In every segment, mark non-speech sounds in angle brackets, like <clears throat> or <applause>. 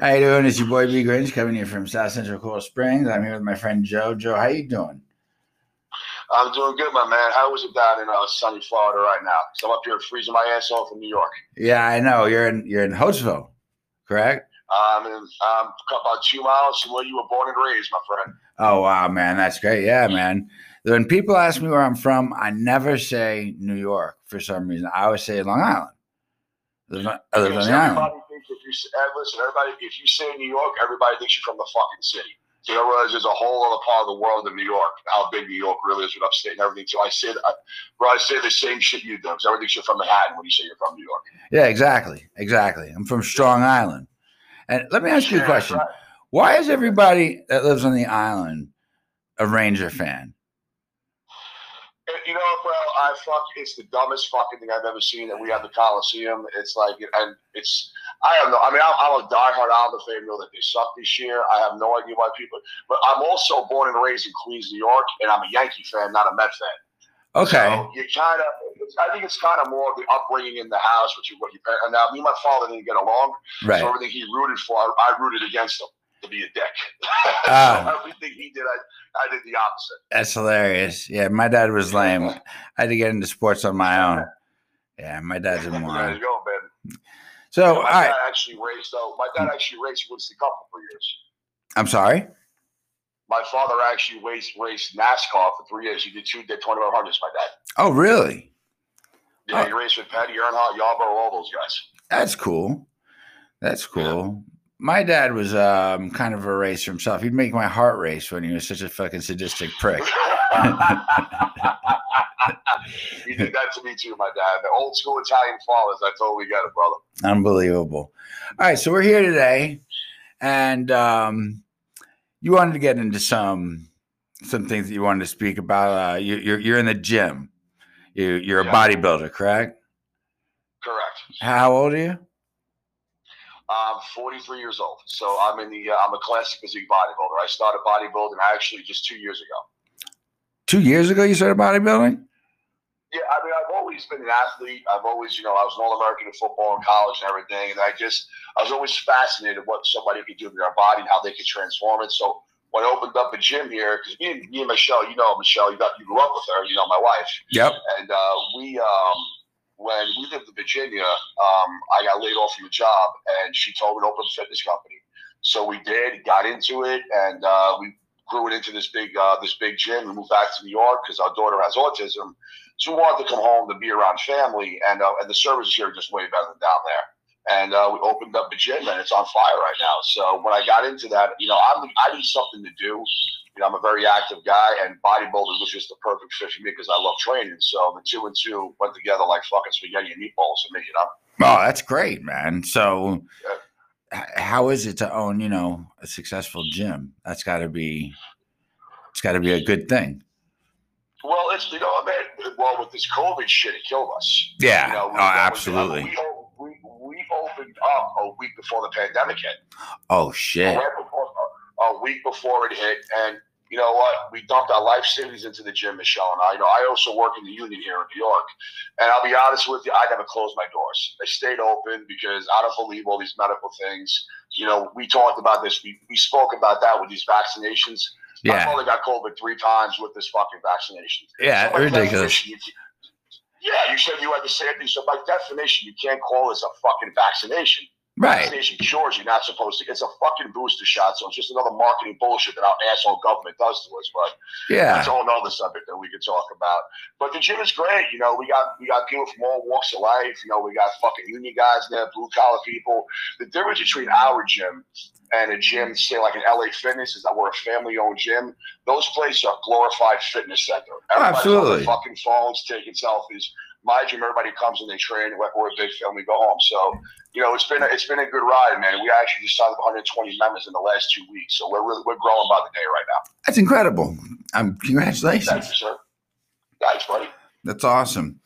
How you doing? It's your boy B Grynch coming here from South Central Coral Springs. I'm here with my friend Joe. Joe, how you doing? I'm doing good, my man. How is it down in uh, sunny Florida right now? So I'm up here freezing my ass off in New York. Yeah, I know. You're in you're in Holtsville, correct? Um, and um, about two miles from where you were born and raised, my friend. Oh wow, man, that's great. Yeah, man. When people ask me where I'm from, I never say New York for some reason. I always say Long Island. I live on, I live on the island. Everybody if you say, hey, eh, listen, everybody, if you say New York, everybody thinks you're from the fucking city. You know, whereas there's a whole other part of the world in New York, how big New York really is with upstate and everything. So I say, that, bro, I say the same shit you do because everyone thinks you're from Manhattan when you say you're from New York. Yeah, exactly, exactly. I'm from Strong Island, and let me ask you a question. Why is everybody that lives on the island a Ranger fan? Eh, you know, bro, I fuck. It's the dumbest fucking thing I've ever seen. And we have the Coliseum. It's like, and it's. I don't know. I mean, I'm, I'm a diehard Islander fan. Know that they suck this year. I have no idea why people. But I'm also born and raised in Queens, New York, and I'm a Yankee fan, not a Met fan. Okay, So you kind of. I think it's kind of more of the upbringing in the house, which you what you. Now me and my father didn't get along. right. So everything he rooted for, I, I rooted against him to be a dick. Ah. <laughs> so everything he did, I, I did the opposite. That's hilarious. Yeah, my dad was lame. I had to get into sports on my own. Yeah, my dad's a <laughs> moron. So, all my right. dad actually raced though. My dad actually raced Winston Cup for years. I'm sorry. My father actually raced raced NASCAR for three years. He did two did twenty one hundreds. My dad. Oh, really? Yeah, Oh. he raced with Petty Earnhardt, Yarborough, all those guys. That's cool. That's cool. My dad was um, kind of a racer himself. He'd make my heart race when he was such a fucking sadistic prick. <laughs> he did that to me too, my dad. The old school Italian fathers. I totally get it, brother. Unbelievable. All right, so we're here today, and um, you wanted to get into some some things that you wanted to speak about. Uh, you, you're you're in the gym. You, you're a Yeah. bodybuilder, correct? Correct. How old are you? I'm 43 years old, so I'm in the uh, I'm a classic physique bodybuilder. I started bodybuilding actually just two years ago. Two years ago, you started bodybuilding. Yeah, I mean, I've always been an athlete. I've always, you know, I was an All-American in football in college and everything. And I just, I was always fascinated what somebody could do to their body and how they could transform it. So when I opened up a gym here, because me and me and Michelle, you know, Michelle, you got you grew up with her, you know, my wife, Yep. and uh, we, um, when we lived in Virginia, um, I got laid off from a job, and she told me to open a fitness company. So we did, got into it, and uh, we grew it into this big, uh, this big gym. We moved back to New York because our daughter has autism. So we wanted to come home to be around family, and uh, and the services here are just way better than down there. And uh, we opened up a gym, and it's on fire right now. So when I got into that, you know, I'm, I need something to do. You know, I'm a very active guy, and bodybuilding was just the perfect fit for me because I love training. So the two and two went together like fucking spaghetti and meatballs for me. You know, Oh, that's great, man. So, h- how is it to own, you know, a successful gym? That's got to be, it's got to be a good thing. well, it's you know, man. Well, with this COVID shit, it killed us. Yeah. You know, oh, absolutely. We, we, we opened up a week before the pandemic hit. Oh shit. a week before it hit, and you know what? We dumped our life savings into the gym, Michelle and I. You know, I also work in the union here in New York, and I'll be honest with you, I never closed my doors. They stayed open because I don't believe all these medical things. You know, we talked about this. We, we spoke about that with these vaccinations. My Yeah. father got COVID three times with this fucking vaccination. Yeah. So Ridiculous. you- Yeah, you said you had the same thing. So by definition, you can't call this a fucking vaccination. Right. Cures you're not supposed to. It's a fucking booster shot, so it's just another marketing bullshit that our asshole government does to us. But Yeah. that's a whole other subject that we could talk about. But the gym is great. You know, we got we got people from all walks of life. You know, we got fucking union guys there, blue collar people. The difference between our gym and a gym, say like an LA Fitness, is that we're a family owned gym. Those places are glorified fitness center. Oh, Everybody's on absolutely. their fucking phones taking selfies. My gym, everybody comes and they train. We're, a big family. Go home. So you know, it's been a, it's been a good ride, man. We actually just signed up 120 members in the last two weeks, so we're really, we're growing by the day right now. That's incredible. Um, Thank congratulations. you, sir. Thanks, buddy. That's awesome.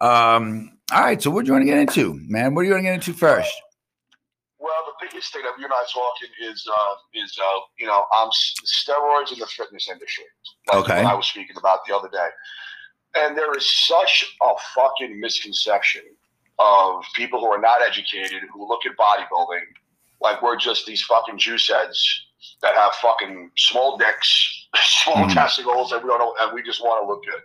Um, all right. So, what do you want to get into, man? What do you want to get into first? Well, the biggest thing that you and I talking is uh, is uh, you know s- steroids in the fitness industry. That's Okay. what I was speaking about the other day, and there is such a fucking misconception of people who are not educated who look at bodybuilding like we're just these fucking juice heads that have fucking small dicks, <laughs> small Mhm. testicles, and we don't know, and we just want to look good.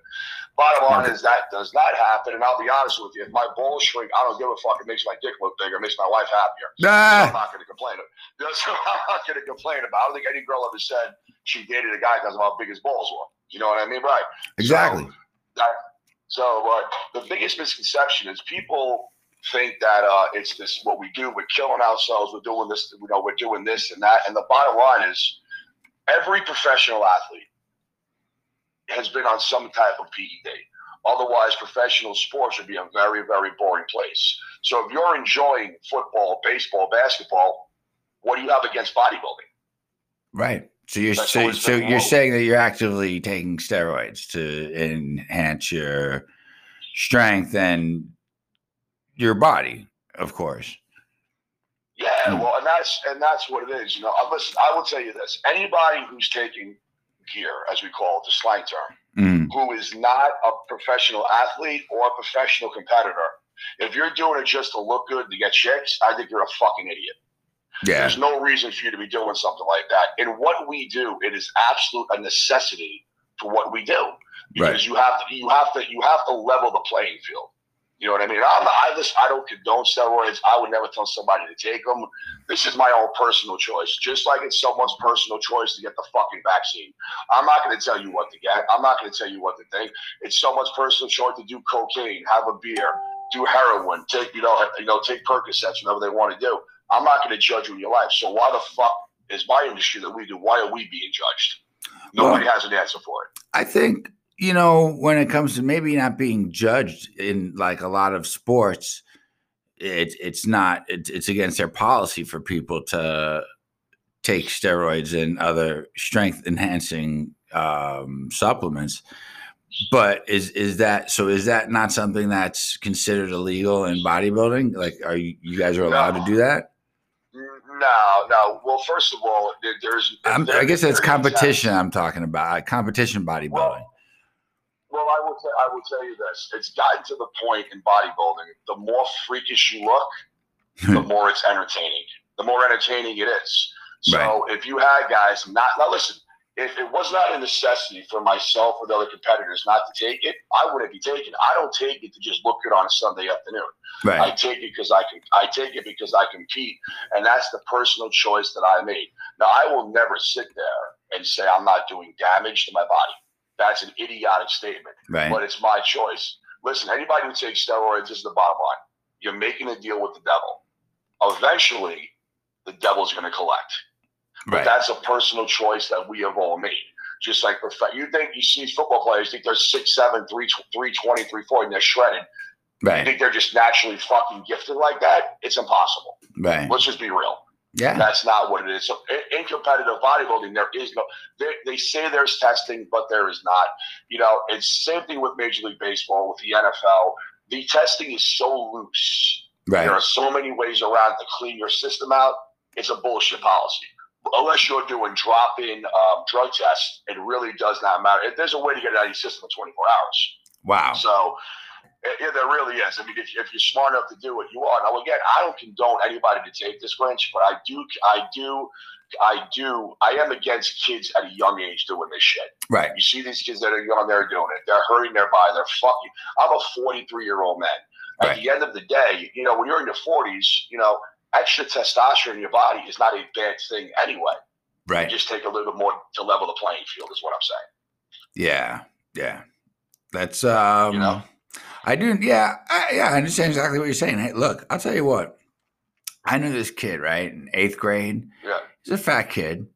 Bottom line is that does not happen, and I'll be honest with you. If my balls shrink, I don't give a fuck. It makes my dick look bigger. It makes my wife happier. So I'm not going to complain. <laughs> So I'm not going to complain about. I don't think any girl ever said she dated a guy because of how big his balls were. You know what I mean? Right. exactly. So, uh, the biggest misconception is people think that uh, it's this what we do. We're killing ourselves. We're doing this. You know, we're doing this and that. And the bottom line is, every professional athlete has been on some type of PED. Otherwise, professional sports would be a very, very boring place. So, if you're enjoying football, baseball, basketball, what do you have against bodybuilding? Right. So you're so, so you're saying that you're actively taking steroids to enhance your strength and your body, of course. Yeah, Mm. well, and that's and that's what it is. You know, Uh, listen, I will tell you this: anybody who's taking gear, as we call it, the slang term, Mm, who is not a professional athlete or a professional competitor, if you're doing it just to look good to get chicks, I think you're a fucking idiot. Yeah. There's no reason for you to be doing something like that. In what we do, it is absolute a necessity for what we do because Right. you have to you have to you have to level the playing field. You know what I mean? I'm, I listen, I don't condone steroids. I would never tell somebody to take them. This is my own personal choice. Just like it's someone's personal choice to get the fucking vaccine. I'm not going to tell you what to get. I'm not going to tell you what to think. It's someone's personal choice to do cocaine, have a beer, do heroin, take you know you know take Percocets, whatever they want to do. I'm not going to judge you in your life. So why the fuck is my industry that we do? Why are we being judged? Nobody has an answer for it. I think you know when it comes to maybe not being judged in like a lot of sports, it it's not it's it's against their policy for people to take steroids and other strength enhancing um, supplements. But is is that so? Is that not something that's considered illegal in bodybuilding? Like, are you you guys are allowed to do that? No, no. Well, first of all, there- there's. I'm, there- I guess is competition. I'm talking about uh, competition bodybuilding. Well, Well, I will. T- I will tell you this: it's gotten to the point in bodybuilding. The more freakish you look, the <laughs> more it's entertaining. The more entertaining it is. So if you had guys not now, listen. If it was not a necessity for myself or the other competitors not to take it, I wouldn't be taking it. I don't take it to just look good on a Sunday afternoon. I take it because I can. I take it because I compete, and that's the personal choice that I made. Now, I will never sit there and say I'm not doing damage to my body. That's an idiotic statement, Right. but it's my choice. Listen, anybody who takes steroids this is the bottom line. You're making a deal with the devil. Eventually, the devil's going to collect. But Right. that's a personal choice that we have all made. Just like prof- you think you see football players think they're six seven, three three twenty, three forty, and they're shredded. You Right. think they're just naturally fucking gifted like that? It's impossible. Right. Let's just be real. Yeah. That's not what it is. So in, competitive bodybuilding, there is no. They, they say there's testing, but there is not. You know, it's same thing with Major League Baseball, with the NFL. The testing is so loose. Right. There are so many ways around to clean your system out. It's a bullshit policy. Unless you're doing drop-in um, drug tests, it really does not matter. There's a way to get it out of your system in 24 hours. Wow. So, yeah, there really is. I mean, if, if you're smart enough to do it, you are. Now, again, I don't condone anybody to take this, Grynch, but I do, I do, I do, I am against kids at a young age doing this shit. Right. You see these kids that are young, they're doing it. They're hurting their body. They're fucking. I'm a 43 year old man. At Right. the end of the day, you know, when you're in your 40s, you know, extra testosterone in your body is not a bad thing anyway. You Right. just take a little bit more to level the playing field, is what I'm saying. Yeah. Yeah. That's um You know? I do yeah, I, yeah, I understand exactly what you're saying. Hey, look, I'll tell you what. I knew this kid, right? In eighth grade. Yeah. He's a fat kid.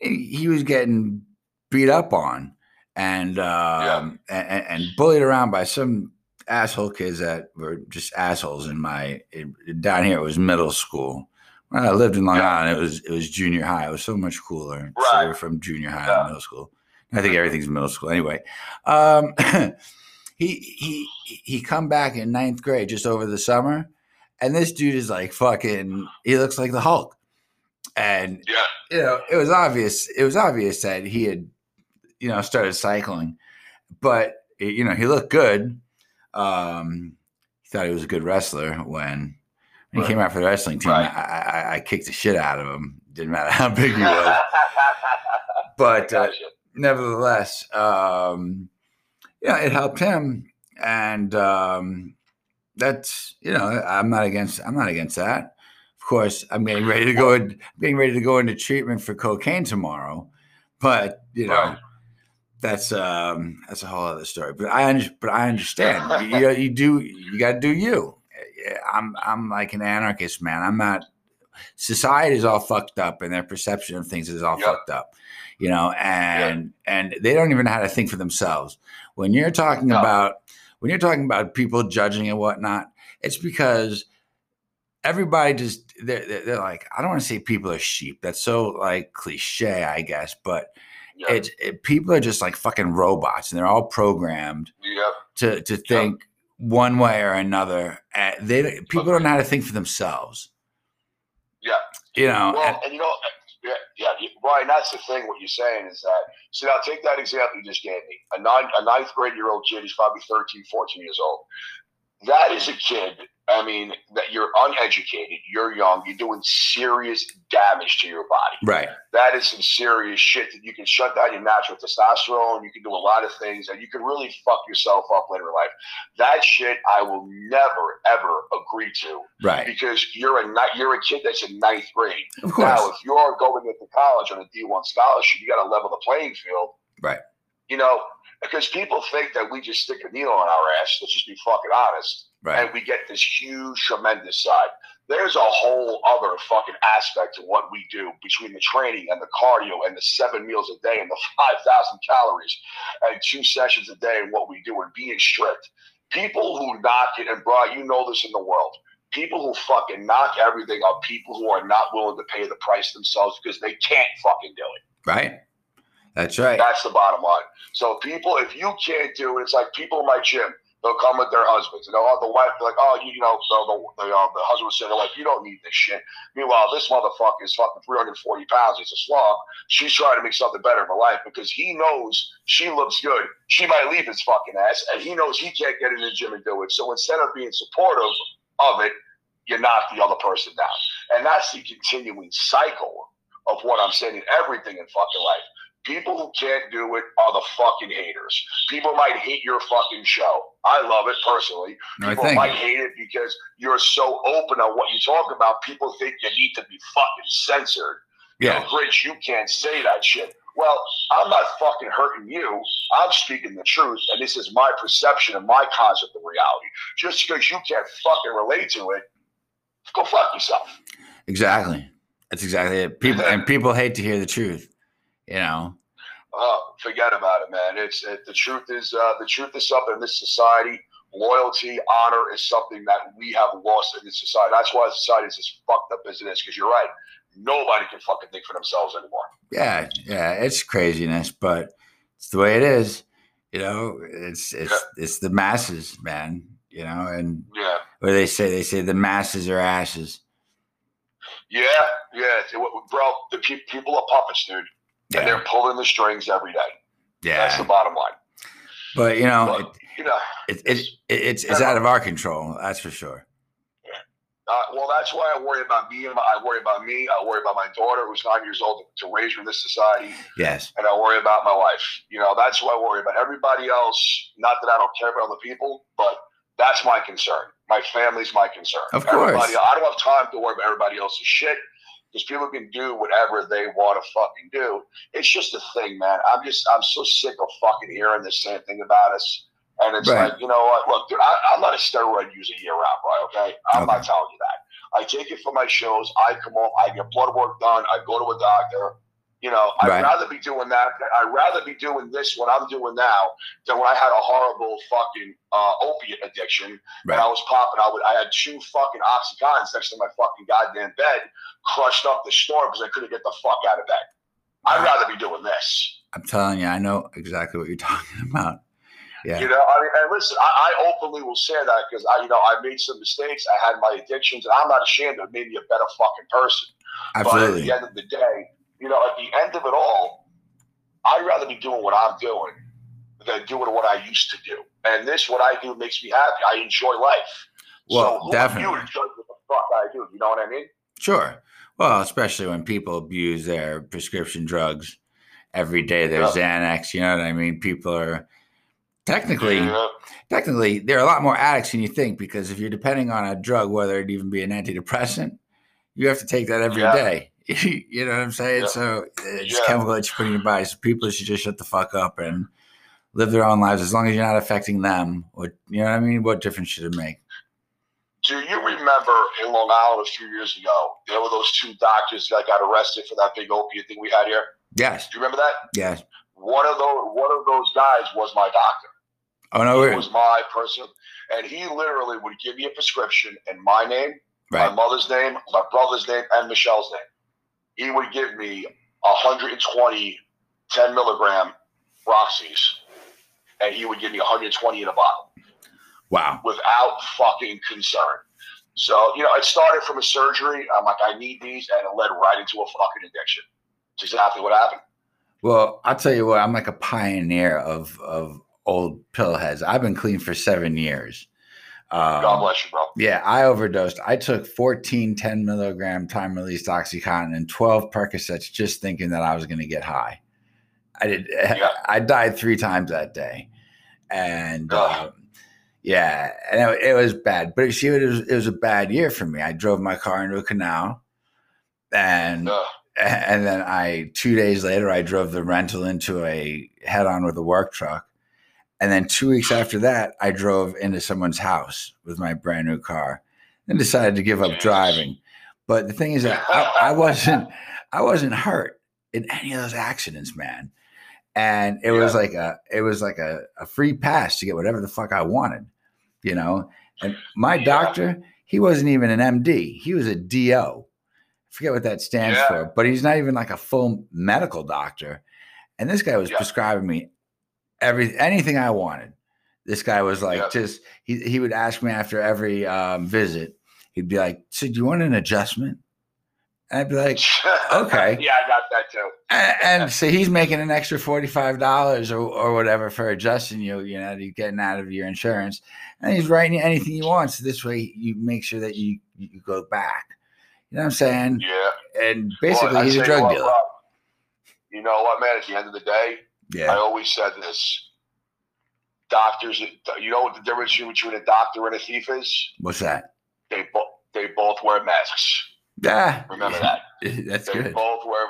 He, he was getting beat up on and um and, and bullied around by some asshole kids that were just assholes in my it, down here it was middle school. When I lived in Long Yeah. Island, it was it was junior high. It was so much cooler. So Right. we're from junior high Yeah. to middle school. I think everything's middle school anyway. Um, <clears throat> he he he come back in ninth grade just over the summer, and this dude is like fucking. He looks like the Hulk, and Yeah. you know it was obvious. It was obvious that he had, you know, started cycling, but you know he looked good. Um, he thought he was a good wrestler when When he came out for the wrestling team, Right. I, I, I kicked the shit out of him. Didn't matter how big he was. <laughs> but uh, nevertheless, um, yeah, it helped him, and um, that's you know I'm not against I'm not against that. Of course, I'm getting ready to go. In, getting ready to go into treatment for cocaine tomorrow, but you know. Right. That's um that's a whole other story, but I but I understand. you, you, do you got to do you. I'm I'm like an anarchist, man. I'm not. Society is all fucked up, and their perception of things is all Yep. fucked up, you know. And and they don't even know how to think for themselves. When you're talking No. about when you're talking about people judging and whatnot, it's because everybody just they're, they're, they're like I don't want to say people are sheep. That's so like cliche, I guess, but Yeah. it's it, people are just like fucking robots, and they're all programmed Yep. to to think one way or another. They people don't know how to think for themselves. Yeah. You know, Well, and- and you know, yeah, yeah, Brian. That's the thing. What you're saying is that. So now take that example you just gave me. A nine, a ninth grade year old kid. He's probably 13, 14 years old. That is a kid. I mean, that you're uneducated. You're young. You're doing serious damage to your body. right, That is some serious shit that you can shut down your natural testosterone. You can do a lot of things, and you can really fuck yourself up later in life. That shit I will never ever agree to right, because you're a you're a kid that's in ninth grade. of course, Now, if you're going into college on a D1 scholarship, you got to level the playing field. Right. You know, because people think that we just stick a needle in our ass. Let's just be fucking honest. Right, And we get this huge, tremendous side. There's a whole other fucking aspect to what we do between the training and the cardio and the seven meals a day and the <laughs> 5,000 calories and two sessions a day and what we do and being strict. People who knock it, and Brian, you know this in the world. People who fucking knock everything are people who are not willing to pay the price themselves because they can't fucking do it. right. That's right. That's the bottom line. So people, if you can't do it, it's like people in my gym. They'll come with their husbands, and they'll the wife like, "Oh, you, you know," so the the, uh, the husband will say, "They're like, you don't need this shit." Meanwhile, this motherfucker is fucking 340 pounds. He's a slob. She's trying to make something better in her life because he knows she looks good. She might leave his fucking ass, and he knows he can't get in the gym and do it. So instead of being supportive of it, you knock the other person down, and that's the continuing cycle of what I'm saying in everything in fucking life. People who can't do it are the fucking haters. People might hate your fucking show. I love it personally. No, People thank might hate it because you're so open on what you talk about. People think you need to be fucking censored. You Yeah, know, Rich, you can't say that shit. Well, I'm not fucking hurting you. I'm speaking the truth, and this is my perception and my concept of reality. Just because you can't fucking relate to it, go fuck yourself. exactly. That's exactly it. People and <laughs> people hate to hear the truth. You know. Oh, forget about it, man. It's it, the truth is uh, the truth is something in this society. Loyalty, honor is something that we have lost in this society. That's why society is as fucked up as it is. Because you're right, nobody can fucking think for themselves anymore. Yeah, yeah. It's craziness, but it's the way it is. You know, it's it's it's the masses, man. You know, and Yeah, what do they say? They say the masses are ashes. yeah, yeah. Bro, the pe- people are puppets, dude, and they're pulling the strings every day. Yeah, that's the bottom line. But you know, it, But, you know, it, it, it it's it's out of our control. That's for sure. Uh, well, that's why I worry about me. and my- I worry about me. I worry about my daughter, who's nine years old, to raise her in this society, Yes. and I worry about my wife. You know, that's why I worry about. Everybody else, not that I don't care about other people, but that's my concern. My family's my concern. Of course. Everybody, I don't have time to worry about everybody else's shit because people can do whatever they want to fucking do. It's just a thing, man. I'm just, I'm so sick of fucking hearing the same thing about us. And it's Right. like, you know what? Look, dude, I, I'm not a steroid user year round, bro. Okay, I'm Okay. not telling you that. I take it for my shows. I come home. I get blood work done. I go to a doctor. You know, I'd Right. rather be doing that. I'd rather be doing this what I'm doing now than when I had a horrible fucking uh, opiate addiction. Right. And I was popping. I would. I had two fucking oxycontins next to my fucking goddamn bed, crushed up the storm because I couldn't get the fuck out of bed. I'd rather be doing this. I'm telling you, I know exactly what you're <laughs> talking about. Yeah. You know, I mean, and listen, I, I openly will say that because I, you know, I made some mistakes. I had my addictions, and I'm not ashamed of maybe a better fucking person. But at Absolutely. the end of the day, you know, at the end of it all, I'd rather be doing what I'm doing than doing what I used to do. And this, what I do, makes me happy. I enjoy life. Well, so definitely. you judge what the fuck I do? You know what I mean? Sure. Well, especially when people abuse their prescription drugs every day. There's yeah. Xanax. You know what I mean? People are technically, yeah. technically, there are a lot more addicts than you think because if you're depending on a drug, whether it even be an antidepressant, you have to take that every yeah. day. <laughs> you know what I'm saying? So uh, it's chemical that you put in your body. So people should just shut the fuck up and live their own lives as long as you're not affecting them. Or you know what I mean? What difference should it make? Do you remember in Long Island a few years ago, there were those two doctors that got arrested for that big opiate thing we had here? Yes. Do you remember that? Yes. One of those one of those guys was my doctor. Oh no, he was my person, and he literally would give me a prescription in my name, right. my mother's name, my brother's name, and Michelle's name. He would give me 120 10 milligram Roxy's, and he would give me 120 in a bottle. Wow. Without fucking concern. So, you know, it started from a surgery. I'm like, I need these, and it led right into a fucking addiction. It's exactly what happened. Well, I'll tell you what, I'm like a pioneer of of old pill heads. I've been clean for seven years. Um, God bless you, bro. Yeah, I overdosed. I took 14 10 milligram time released Oxycontin and 12 Percocets just thinking that I was going to get high. I did. <laughs> Yeah. I died three times that day. And um, yeah, and it, it, was bad. But see, it was, it was a bad year for me. I drove my car into a canal and. And then I, two days later, I drove the rental into a head on with a work truck and then two weeks after that, I drove into someone's house with my brand new car and decided to give up driving. But the thing is that I, I wasn't I wasn't hurt in any of those accidents, man. And it yeah. was like a it was like a, a free pass to get whatever the fuck I wanted, you know. And my yeah. doctor, he wasn't even an MD. He was a DO. I forget what that stands yeah. for, but he's not even like a full medical doctor. And this guy was prescribing me every anything I wanted. This guy was like yep. just he he would ask me after every um, visit. He'd be like, "So do you want an adjustment?" And I'd be like, <laughs> "Okay." yeah, I got that too. and, and so he's making an extra forty five dollars or or whatever for adjusting you. You know, you getting out of your insurance, and he's writing you anything you want. So this way, you make sure that you you go back. You know what I'm saying? Yeah. And basically, well, he's a drug what, dealer. Rob, you know what, man? At the end of the day, yeah. I always said this. Doctors, you know what the difference between a doctor and a thief is? What's that? They both they both wear masks. Yeah. Remember that. <laughs> That's they good. both wear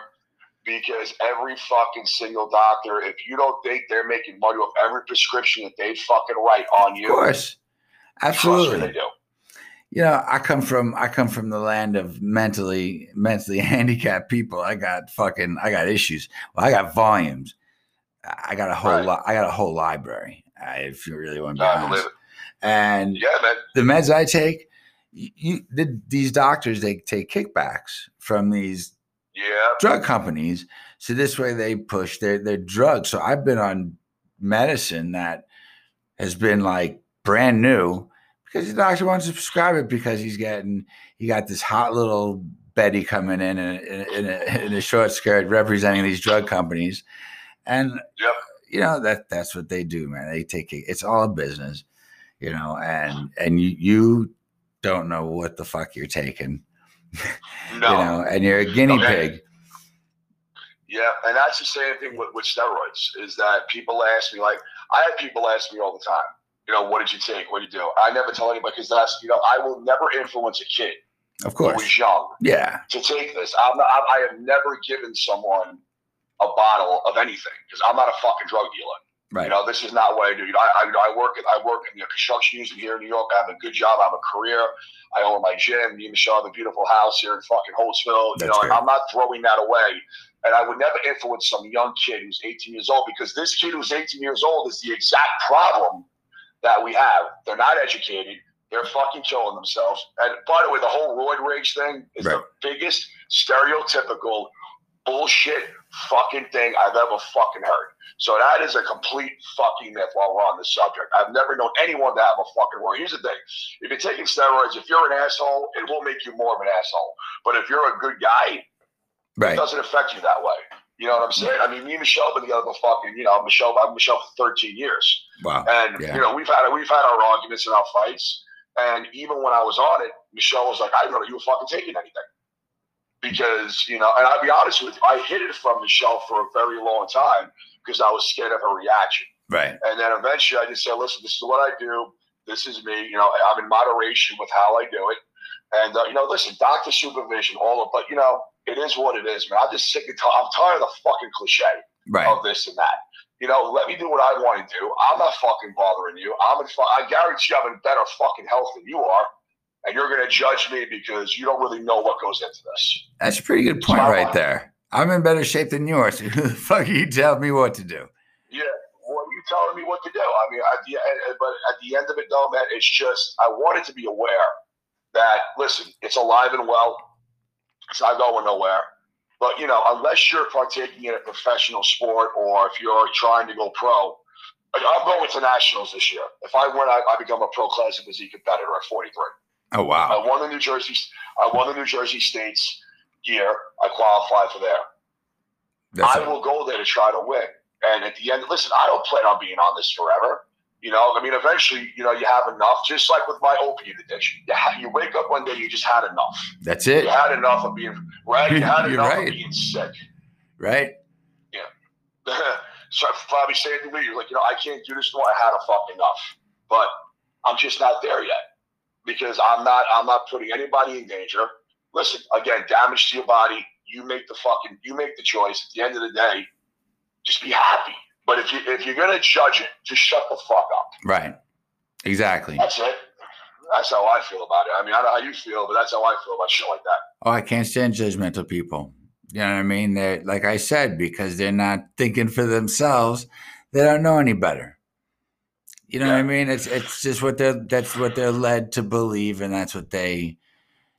because every fucking single doctor, if you don't think they're making money off every prescription that they fucking write on you, of course, absolutely, they do. You know, I come from I come from the land of mentally mentally <laughs> handicapped people. I got fucking I got issues. Well, I got volumes. I got a whole right. lot. I got a whole library. if you really want to be honest. And yeah, man. the meds I take, you, the, these doctors they take kickbacks from these yeah. drug companies. So this way they push their their drugs. So I've been on medicine that has been like brand new because the doctor wants to prescribe it because he's getting he got this hot little Betty coming in in, in, in, a, in a short skirt representing these drug companies and you know that that's what they do, man. They take it. It's all a business, you know, and and you you don't know what the fuck you're taking. <laughs> No. you know, and you're a guinea okay. pig. Yeah, and that's the same thing with, with steroids. Is that people ask me like I have people ask me all the time. You know, what did you take? What did you do? I never tell anybody because that's you know I will never influence a kid. Of course, who's young. Yeah. To take this, I'm not, I have never given someone a bottle of anything because I'm not a fucking drug dealer. Right. You know, this is not what I do. You know, I, I, I work I work in the construction industry here in New York. I have a good job. I have a career. I own my gym. Me and Michelle have a beautiful house here in fucking Holtsville. You know, I'm not throwing that away. And I would never influence some young kid who's 18 years old because this kid who's 18 years old is the exact problem that we have. They're not educated. They're fucking killing themselves. And by the way, the whole roid rage thing is right. the biggest stereotypical bullshit fucking thing I've ever fucking heard. So that is a complete fucking myth while we're on this subject. I've never known anyone to have a fucking word. Here's the thing. If you're taking steroids, if you're an asshole, it will make you more of an asshole. But if you're a good guy, right. it doesn't affect you that way. You know what I'm saying? I mean, me and Michelle been together for fucking, you know, Michelle, I'm Michelle for 13 years. Wow. And, yeah. you know, we've had, we've had our arguments and our fights. And even when I was on it, Michelle was like, I didn't know you were fucking taking anything. Because, you know, and I'll be honest with you, I hid it from Michelle for a very long time because I was scared of her reaction. Right. And then eventually I just said, listen, this is what I do. This is me. You know, I'm in moderation with how I do it. And, uh, you know, listen, doctor supervision, all of, but, you know, it is what it is, man. I'm just sick and tired. I'm tired of the fucking cliche Right. of this and that. You know, let me do what I want to do. I'm not fucking bothering you. I'm in. Fu- I guarantee you I'm in better fucking health than you are, and you're going to judge me because you don't really know what goes into this. That's a pretty good point So- right there. I'm in better shape than yours. <laughs> Who the fuck you tell me what to do? Yeah, well, you telling me what to do. I mean, at the end, but at the end of it, though, man, it's just I wanted to be aware that listen, it's alive and well. It's not going nowhere. But you know, unless you're partaking in a professional sport or if you're trying to go pro, like I'm going to nationals this year. If I win, I, I become a pro classic physique competitor at 43. Oh wow. I won the New Jersey. I won the New Jersey States year. I qualified for there. That's I will go there to try to win. And at the end, listen, I don't plan on being on this forever. You know, I mean, eventually, you know, you have enough. Just like with my opiate addiction, you, ha- you wake up one day, you just had enough. That's it. You had enough of being right. You had <laughs> enough right. of being sick. Right. Yeah. <laughs> so I probably say to me, you're like, you know, I can't do this no more. I had a fuck enough. But I'm just not there yet because I'm not. I'm not putting anybody in danger. Listen, again, damage to your body. You make the fucking. You make the choice. At the end of the day, just be happy. But if you if you're gonna judge it, just shut the fuck up. Right. Exactly. That's it. That's how I feel about it. I mean, I don't know how you feel, but that's how I feel about shit like that. Oh, I can't stand judgmental people. You know what I mean? They're like I said, because they're not thinking for themselves, they don't know any better. You know what I mean? It's it's just what they're that's what they're led to believe, and that's what they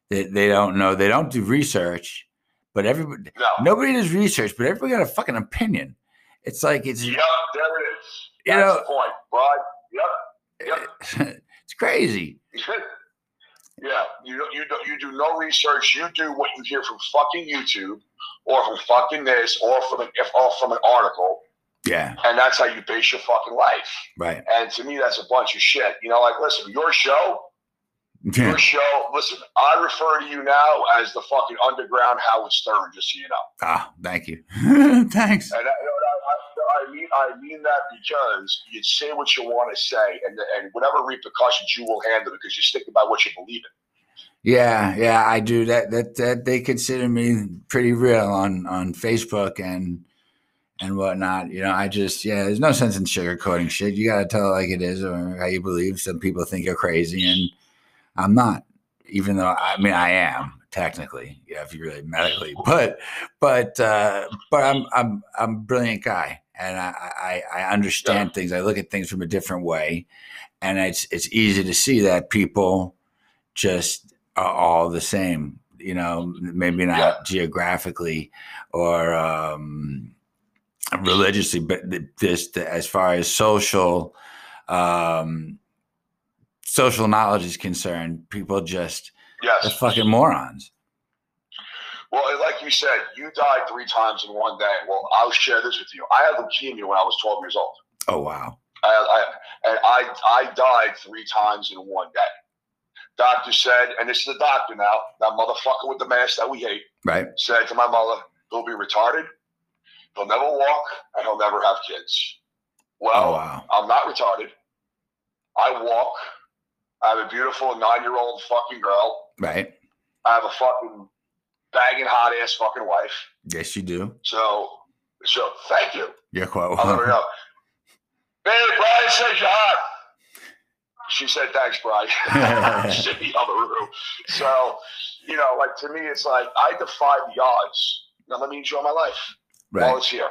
they, they don't know. They don't do research, but everybody No. nobody does research, but everybody got a fucking opinion. It's like it's Yep, there it is. You That's know- the point, Brian. Yep. yep. it's crazy. yeah, you you you do no research. You do what you hear from fucking YouTube, or from fucking this, or from an if or from an article, Yeah, and that's how you base your fucking life. right. And to me, that's a bunch of shit. You know, like listen, your show, Yeah. your show. Listen, I refer to you now as the fucking underground Howard Stern, just so you know. Ah, thank you. <laughs> Thanks. And I, I, I, I mean, I mean that because you say what you want to say, and and whatever repercussions you will handle because you stick by what you believe in. Yeah, yeah, I do. That that that they consider me pretty real on on Facebook and and whatnot. You know, I just yeah, there's no sense in sugarcoating shit. You gotta tell it like it is or how you believe. Some people think you're crazy, and I'm not. Even though I mean I am technically, yeah, if you really medically, <laughs> but but uh, but I'm I'm I'm a brilliant guy, and I I, I understand things. I look at things from a different way, and it's it's easy to see that people just are all the same. You know, maybe not Yeah. geographically or um, religiously, but th- just as far as social um, social knowledge is concerned, people just Yes. fucking morons. Well, like you said, you died three times in one day. Well, I'll share this with you. I had leukemia when I was 12 years old. Oh wow. I, I, and I, I died three times in one day. Doctor said, and this is the doctor now, that motherfucker with the mask that we hate, Right. said to my mother, he'll be retarded, he'll never walk, and he'll never have kids. Well, Oh wow. I'm not retarded. I walk. I have a beautiful nine year old fucking girl. Right. I have a fucking banging hot ass fucking wife. Yes, you do. So, so thank you. You're quite I'll welcome. know. Hey, Brian says you're hot. She said, thanks, Brian. She's in the other room. So, you know, like to me, it's like I defy the odds. Now let me enjoy my life while it's here.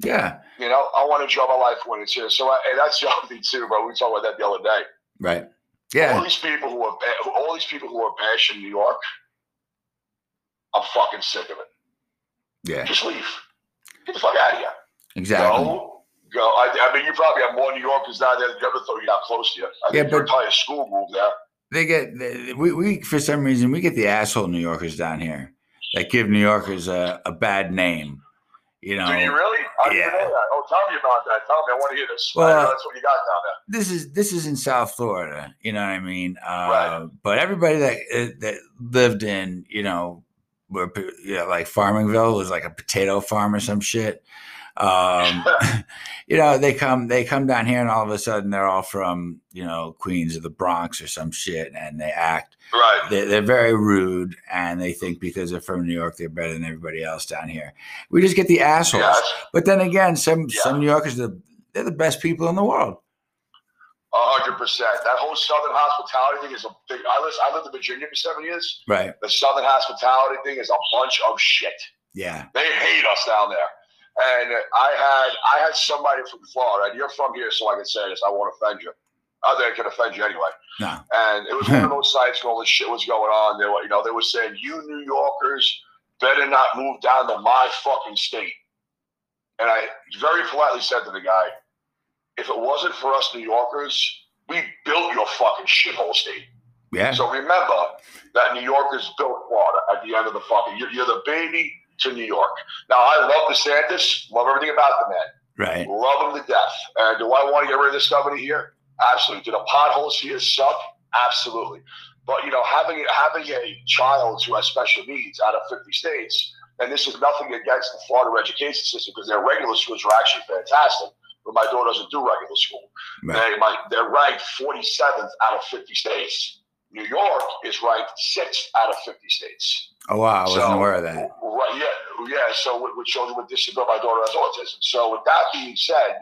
Yeah. You know, I want to enjoy my life when it's here. So, I, and that's <laughs> thing too, bro. We talked about that the other day. Right. Yeah. All these people who are all these people who are bashing New York, I'm fucking sick of it. Yeah. Just leave. Get the fuck out of here. Exactly. Go, go. I, I mean, you probably have more New Yorkers down there than you ever thought you got close to you. I Yeah, think but- entire school moved there. They get they- we we for some reason we get the asshole New Yorkers down here that give New Yorkers a, a bad name. You know. Do you really? I Yeah. Oh, tell me about that. Tell me. I want to hear this. Well, that's what you got down there. this is this is in South Florida. You know what I mean? Uh, Right. But everybody that uh, that lived in, you know, where you know, like Farmingville was like a potato farm or some shit. Um, <laughs> you know, they come they come down here, and all of a sudden they're all from you know Queens or the Bronx or some shit, and they act Right. they're, they're very rude, and they think because they're from New York they're better than everybody else down here. We just get the assholes. Yes. But then again, some Yeah. some New Yorkers are they're the best people in the world. A hundred percent. That whole Southern hospitality thing is a big. I lived, I lived in Virginia for seven years. Right. The Southern hospitality thing is a bunch of shit. Yeah. They hate us down there. And I had I had somebody from Florida, and you're from here, so I can say this. I won't offend you. I think I can offend you anyway. No. And it was one of <laughs> those sites where all this shit was going on. They were, you know, they were saying, "You New Yorkers better not move down to my fucking state." And I very politely said to the guy, "If it wasn't for us New Yorkers, we built your fucking shithole state." Yeah. So remember that New Yorkers built Florida at the end of the fucking. You're, you're the baby to New York. Now I love DeSantis, love everything about the man, Right. love him to death. And do I want to get rid of this governor here? Absolutely. Do the potholes here suck? Absolutely. But you know, having having a child who has special needs out of 50 states, and this is nothing against the Florida education system because their regular schools are actually fantastic. But my daughter doesn't do regular school. Right. They might they're ranked 47th out of 50 states. New York is ranked sixth out of 50 states. Oh wow, I wasn't So- aware of that. Right, yeah, yeah. So with, with children with disability, my daughter has autism. So with that being said,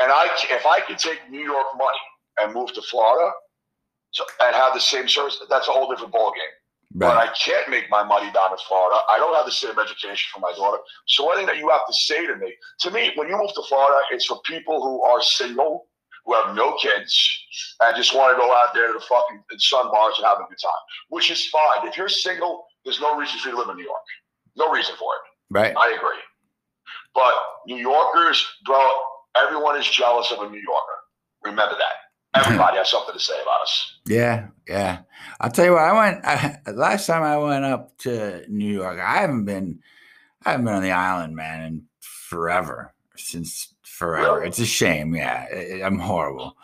and I, if I could take New York money and move to Florida, so, and have the same service, that's a whole different ballgame. But I can't make my money down in Florida. I don't have the same education for my daughter. So anything that you have to say to me, to me, when you move to Florida, it's for people who are single, who have no kids, and just want to go out there to the fucking sun bars and have a good time, which is fine. If you're single, there's no reason for you to live in New York. No reason for it. Right. I agree. But New Yorkers, bro, everyone is jealous of a New Yorker. Remember that. <laughs> Everybody has something to say about us. Yeah. Yeah. I'll tell you what. I went I, <laughs> last time I went up to New York. I haven't been. I haven't been on the island, man, in forever. Since forever. It's a shame. Yeah. I'm horrible.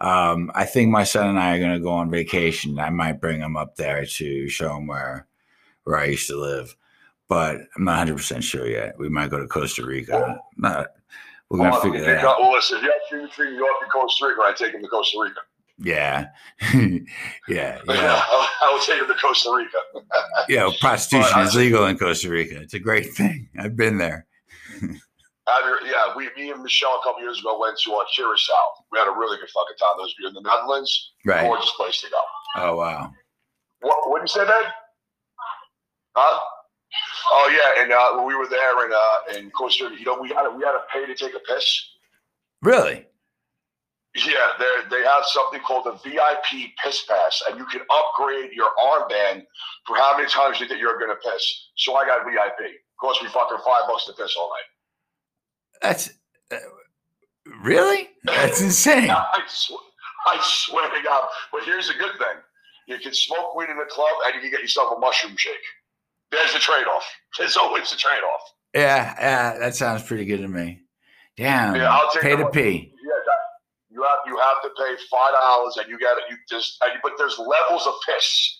Um, I think my son and I are going to go on vacation. I might bring him up there to show him where where I used to live, but I'm not 100 percent sure yet. We might go to Costa Rica. Not, we're going to figure that out. well, listen, if you have to between New York and Costa Rica, I take him to Costa Rica. Yeah, <laughs> yeah, <laughs> Yeah. I, I would take him to Costa Rica. Yeah, <laughs> prostitution But is legal in Costa Rica. It's a great thing. I've been there. I mean, yeah, we, me and Michelle a couple years ago went to uh, Curacao. We had a really good fucking time. Those in the Netherlands, Right. gorgeous place to go. Oh wow. What? What did you say, man? Huh? Oh yeah, and uh, when we were there in uh, in Costa Rica, you know, we had to, we had to pay to take a piss. Really? Yeah, they they have something called the VIP piss pass, and you can upgrade your armband for how many times you think you're going to piss. So I got VIP. Cost me fucking five bucks to piss all night. That's uh, really? That's insane. <laughs> I, sw- I swear to God. But here's the good thing: you can smoke weed in the club, and you can get yourself a mushroom shake. There's the trade-off. There's always a trade-off. Yeah, yeah. That sounds pretty good to me. Damn. Yeah, I'll take pay to pee. Yeah, that, you have you have to pay five dollars, and you got it. You just and, but there's levels of piss.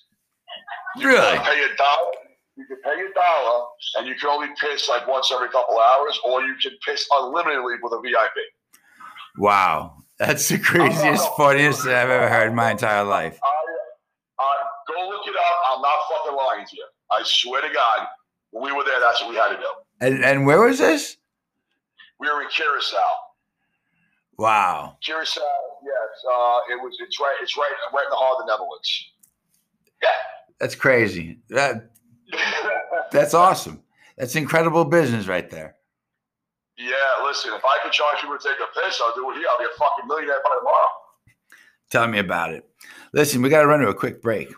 You Really? pay a dollar. You can pay a dollar, and you can only piss like once every couple hours, or you can piss unlimitedly with a VIP. Wow. That's the craziest, funniest thing I've ever heard in my entire life. I, I go look it up. I'm not fucking lying to you. I swear to God, when we were there, that's what we had to do. And and where was this? We were in Curacao. Wow. Curacao, yes. Uh, it was. It's right. It's right. Right in the heart of the Netherlands. Yeah. That's crazy. That that's awesome. That's incredible business right there. Yeah, listen, if I could charge people to take a piss, I'll do it here. I'll be a fucking millionaire by tomorrow. Tell me about it. Listen, we got to run to a quick break.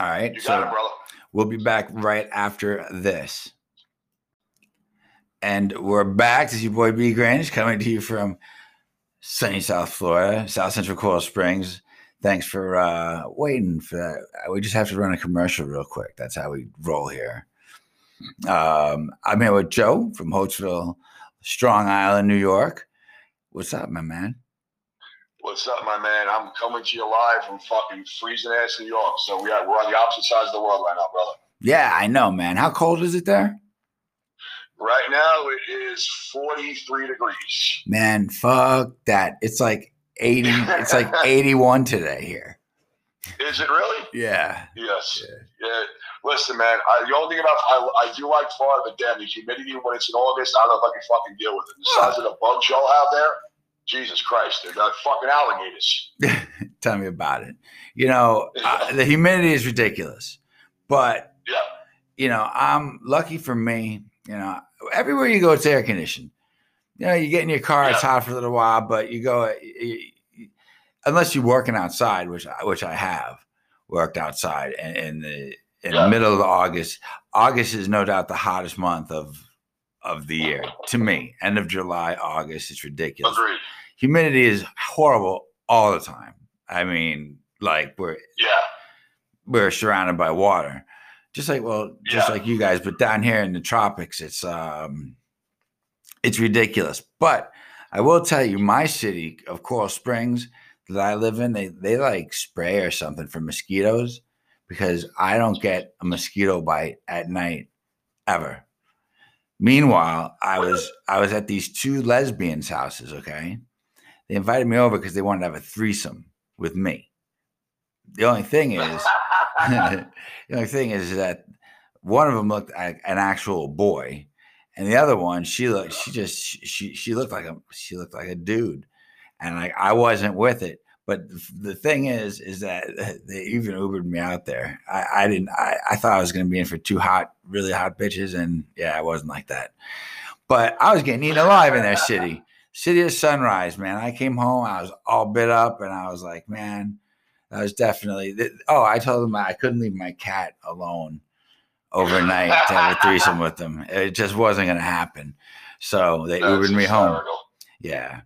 All right. You so- got it, brother. We'll be back right after this. And we're back. This is your boy B Grynch coming to you from sunny South Florida, South Central Coral Springs. Thanks for uh, waiting for that. We just have to run a commercial real quick. That's how we roll here. Um, I'm here with Joe from Holtsville, Strong Island, New York. What's up, my man? What's up, my man? I'm coming to you live from fucking freezing ass New York. So we are, we're on the opposite sides of the world right now, brother. Yeah, I know, man. How cold is it there? Right now it is 43 degrees. Man, fuck that. It's like 80, it's like <laughs> 81 today here. Is it really? Yeah. Yes. Yeah. yeah. Listen, man. I, the only thing about I, I do like Florida, but damn, the humidity when it's in August, I don't know if I can fucking deal with it. The size of the bugs y'all have there, Jesus Christ, they're like fucking alligators. <laughs> Tell me about it. You know, uh, <laughs> the humidity is ridiculous, but Yeah. you know, I'm lucky for me. You know, everywhere you go, it's air conditioned. You know, you get in your car, it's hot for a little while, but you go, you, you- unless you're working outside, which I, which I have worked outside in, in the in Yeah. the middle of August. August is no doubt the hottest month of of the year to me. End of July, August, it's ridiculous. Agreed. Humidity is horrible all the time. I mean, like we're Yeah. we're surrounded by water just like well just Yeah. like you guys but down here in the tropics it's um it's ridiculous. But i will tell you my city of coral springs that i live in they they like spray or something for mosquitoes because i don't get a mosquito bite at night ever. Meanwhile i was i was at these two lesbians houses okay? They invited me over because they wanted to have a threesome with me. The only thing is <laughs> <laughs> the only thing is that one of them looked like an actual boy, and the other one, she looked, she just, she, she looked like a, she looked like a dude, and like I wasn't with it. But the, thing is, is that <laughs> they even Ubered me out there. I, I didn't. I, I thought I was going to be in for two hot, really hot bitches, and yeah, I wasn't like that. But I was getting eaten alive in their city, city of sunrise, man. I came home, I was all bit up, and I was like, man, that was definitely. Oh, I told them I couldn't leave my cat alone overnight to have a threesome with them. It just wasn't going to happen. So they That's Ubered me home. Yeah.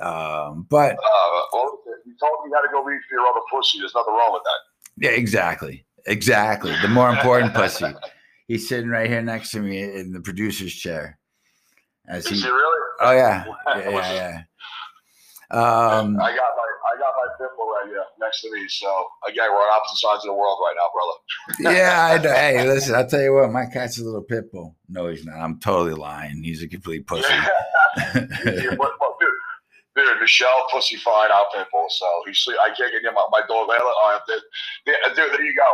Um, but Uh, well, you told me you got to go reach for your other pussy. There's nothing wrong with that. yeah, exactly. Exactly. The more important pussy. He's sitting right here next to me in the producer's chair. As Is he, he really? oh yeah, <laughs> yeah, yeah, yeah. Um, I got my I got my pimple right here next to me. So again, we're on opposite sides of the world right now, brother. <laughs> yeah, I know. Hey, listen, I'll tell you what, my cat's a little pit bull. No, he's not. I'm totally lying. He's a complete <laughs> pussy. Yeah, dude, dude, Michelle pussy fine out pitbull. So he sleep. I can't get him my, my dog Layla. Uh, there, there- dude, there you go.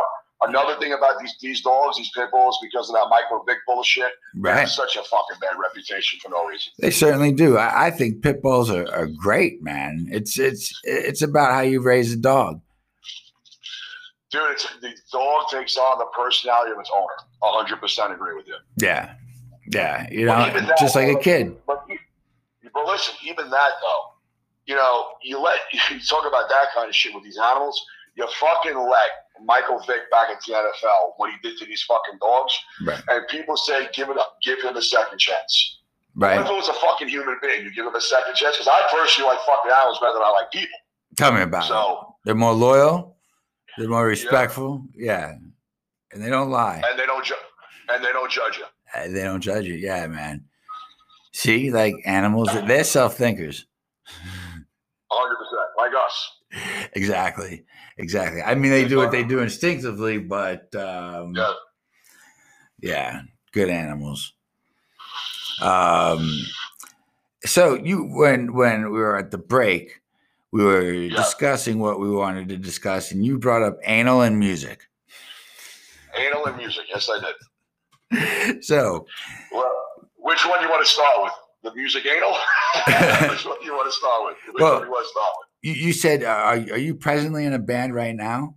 Another thing about these these dogs, these pit bulls, because of that Michael Vick bullshit, they have right. such a fucking bad reputation for no reason. They certainly do. I, I think pit bulls are, are great, man. It's it's it's about how you raise a dog. Dude, it's, the dog takes on the personality of its owner. hundred percent agree with you. Yeah, yeah. You know, that, just like a kid. But, but listen, even that though, you know, you let <laughs> you talk about that kind of shit with these animals. You fucking let Michael Vick back at the NFL what he did to these fucking dogs, Right, and people say give it up, give him a second chance. What if it was a fucking human being? You give him a second chance because I personally like fucking animals better than I like people. Tell me about it. So They're more loyal. They're more respectful. Yeah, and they don't lie. and they don't ju- and they don't judge you. Uh, They don't judge you. Yeah, man. See, like animals, they're self thinkers. hundred percent, like us. <laughs> exactly, exactly. I mean, they do what they do instinctively, but um, Yeah. yeah, good animals. Um, so you when when we were at the break, we were Yeah. discussing what we wanted to discuss, and you brought up anal and music. Anal and music, yes, I did. <laughs> So Well, which one you want to start with? The music anal? <laughs> <laughs> which one you want to start with? Which Well- one you want to start with? You, you said, uh, are, are you presently in a band right now?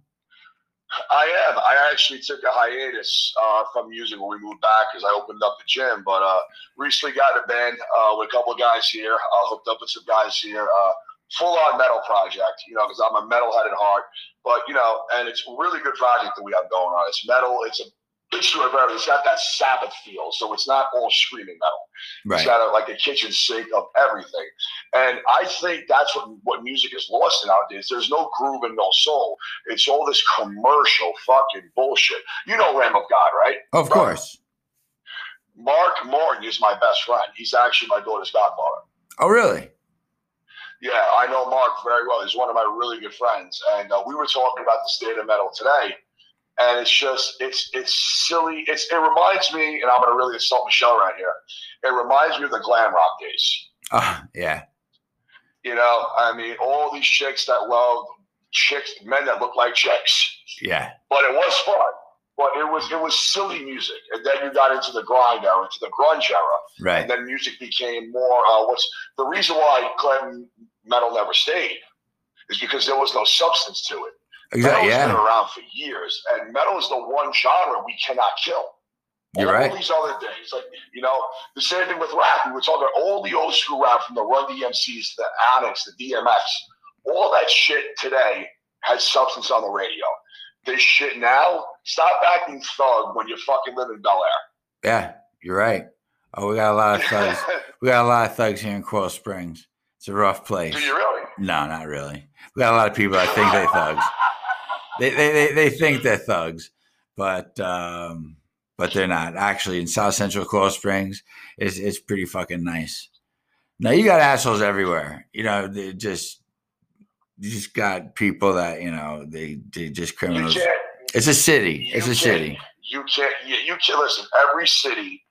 I am. I actually took a hiatus uh, from music when we moved back because I opened up the gym. But uh, recently got a band uh, with a couple of guys here. Uh, hooked up with some guys here. Uh, full on metal project, you know, because I'm a metalhead at heart. But you know, and it's a really good project that we have going on. It's metal. It's a of everything. It's got that Sabbath feel, so it's not all screaming metal. It's got a, like a kitchen sink of everything. And I think that's what what music is lost nowadays. There's no groove and no soul. It's all this commercial fucking bullshit. You know Lamb of God, right? Of course. Mark Morton is my best friend. He's actually my daughter's godfather. Oh, really? Yeah, I know Mark very well. He's one of my really good friends, and uh, we were talking about the state of metal today. And it's just, it's it's silly. It's it reminds me, and I'm gonna really insult Michelle right here. It reminds me of the glam rock days. Oh, yeah. You know, I mean, all these chicks that love chicks, men that look like chicks. Yeah. But it was fun. But it was it was silly music, and then you got into the grind era, into the grunge era, Right. and then music became more. Uh, what's the reason why glam metal never stayed? Is because there was no substance to it. Exactly. Metal's been around for years, and metal is the one genre we cannot kill. You're all right. these other things, like you know, the same thing with rap. We were talking about all the old school rap from the Run DMCs to the Onyx, the DMX. All that shit today has substance on the radio. This shit now, stop acting thug when you fucking live in Bel Air. Yeah. You're right. Oh, we got a lot of <laughs> thugs. we got a lot of thugs here in Coral Springs. It's a rough place. Do you really? No, not really. We got a lot of people that think they thugs. They they they, think they're thugs, but um, but they're not. Actually, in South Central Coral Springs, it's it's pretty fucking nice. Now you got assholes everywhere. You know, they just you just got people that you know they they just criminals. can't. It's a city. It's a city. You can't. You, you can listen. Every city,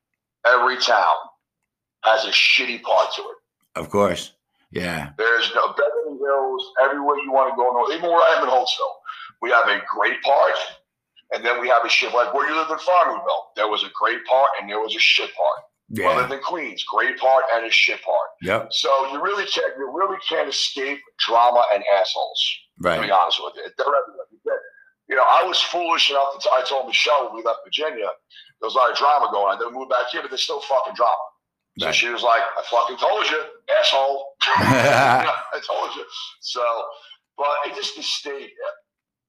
every town has a shitty part to it. Of course. Yeah. There's no Beverly Hills, everywhere you want to go. No, even where I am in Holtsville, we have a great part, and then we have a shit like where you live in Farmingville. There was a great part, and there was a shit part. Where I Yeah. lived in Queens, great part and a shit part. Yep. So you really can't, you really can't escape drama and assholes. Right. To be honest with you, they're everywhere. You You know, I was foolish enough to. T- I told Michelle when we left Virginia, there was a lot of drama going on. Then we moved back here, but there's still fucking drama. So Right. she was like, "I fucking told you, asshole." <laughs> <laughs> I told you. So, but it just the state.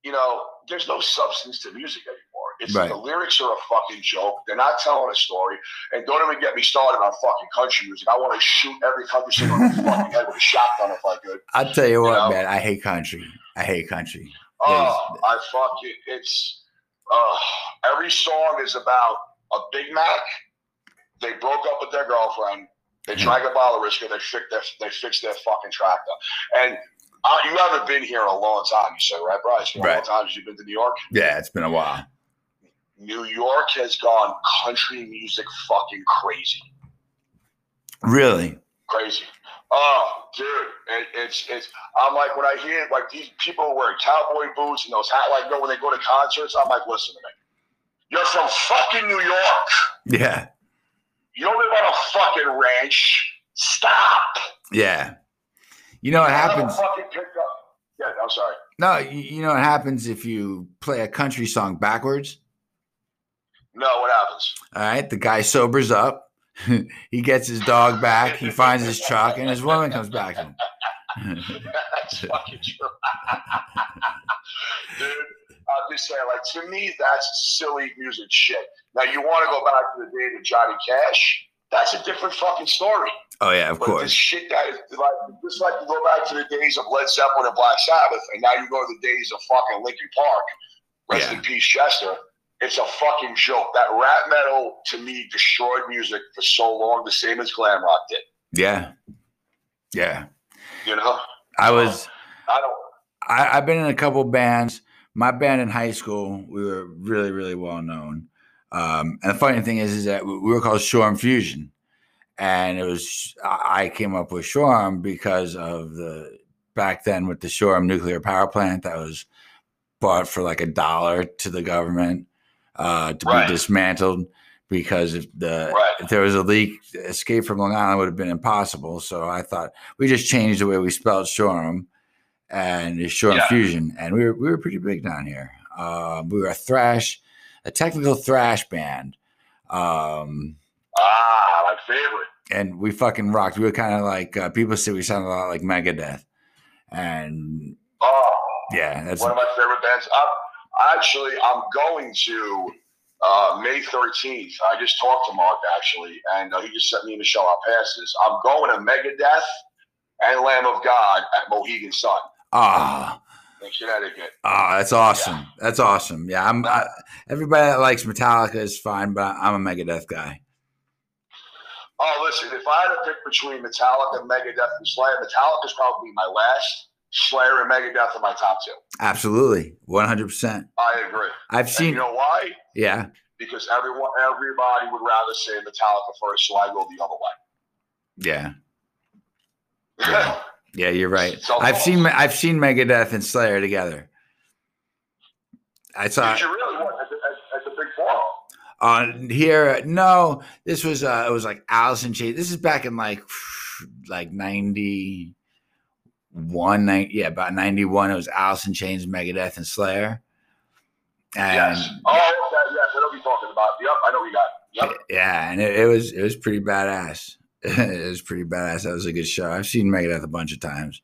You know, there's no substance to music anymore. It's Right. the lyrics are a fucking joke. They're not telling a story. And don't even get me started on fucking country music. I want to shoot every country singer in the <laughs> fucking head with a shotgun if I could. I'll tell you what, know? man. I hate country. I hate country. Oh, I fucking it's uh, every song is about a Big Mac. They broke up with their girlfriend. They Mhm. drank a bottle of whiskey. They fixed their they fixed their fucking tractor. And uh, you haven't been here in a long time. You said right, Bryce? Been a long Right. time since you've been to New York. Yeah, it's been a while. New York has gone country music fucking crazy. Really? crazy. Oh, dude, it, it's it's. I'm like when I hear like these people wearing cowboy boots and those hat like you know when they go to concerts. I'm like, listen to me. You're from fucking New York. Yeah. You don't live on a fucking ranch. Stop. Yeah. You know what happens? Fucking pick up. Yeah, I'm sorry. No, you, you know what happens if you play a country song backwards? No, what happens? All right. The guy sobers up. <laughs> he gets his dog back. He finds his truck, and his woman comes back to him. <laughs> That's fucking true. <laughs> Dude, I'm just saying, like, to me, that's silly music shit. Now, you want to go back to the days of Johnny Cash? That's a different fucking story. Oh yeah, of But this course. shit that is like, just like you go back to the days of Led Zeppelin and Black Sabbath, and now you go to the days of fucking Linkin Park. Rest Yeah. in peace, Chester. It's a fucking joke. That rap metal, to me, destroyed music for so long, the same as glam rock did. Yeah. Yeah. You know? I was. I don't. I, I've been in a couple bands. My band in high school, we were really, really well known. Um, and the funny thing is, is that we we were called Shorm Fusion, and it was I came up with Shoreham because of the back then with the Shoreham nuclear power plant that was bought for like a dollar to the government uh, to Right. be dismantled because if the Right. if there was a leak, escape from Long Island would have been impossible. So I thought we just changed the way we spelled Shoreham and it's Shoreham Yeah. Fusion, and we were we were pretty big down here. Uh, we were a thrash, a technical thrash band, um, Ah, favorite. and we fucking rocked. We were kind of like uh, people say we sounded a lot like Megadeth, and Oh, yeah, that's one of my favorite bands. I'm, actually, I'm going to uh, May 13th. I just talked to Mark actually, and uh, he just sent me and Michelle our passes. I'm going to Megadeth and Lamb of God at Mohegan Sun ah. in Connecticut. Ah, that's awesome. That's awesome. Yeah, I'm. I, everybody that likes Metallica is fine, but I'm a Megadeth guy. Oh, listen, if I had to pick between Metallica, and Megadeth, and Slayer, Metallica's probably my last. Slayer and Megadeth are my top two. Absolutely, one hundred percent. I agree. I've And seen. you know why? yeah, Because everyone, everybody would rather say Metallica first, so I go the other way. yeah, <laughs> Yeah. yeah. You're right. So I've seen. I've seen Megadeth and Slayer together. I saw. Did you really want at the, at, at the big forum? On here no this was uh it was like Alice in Chains. this is back in like like 91 nine, yeah about 91 it was Alice in Chains megadeth and slayer and yes. Oh, yeah, yes. I know what you're talking about. Yep, I know you got. Yep. yeah and it, it was it was pretty badass <laughs> it was pretty badass that was a good show i've seen megadeth a bunch of times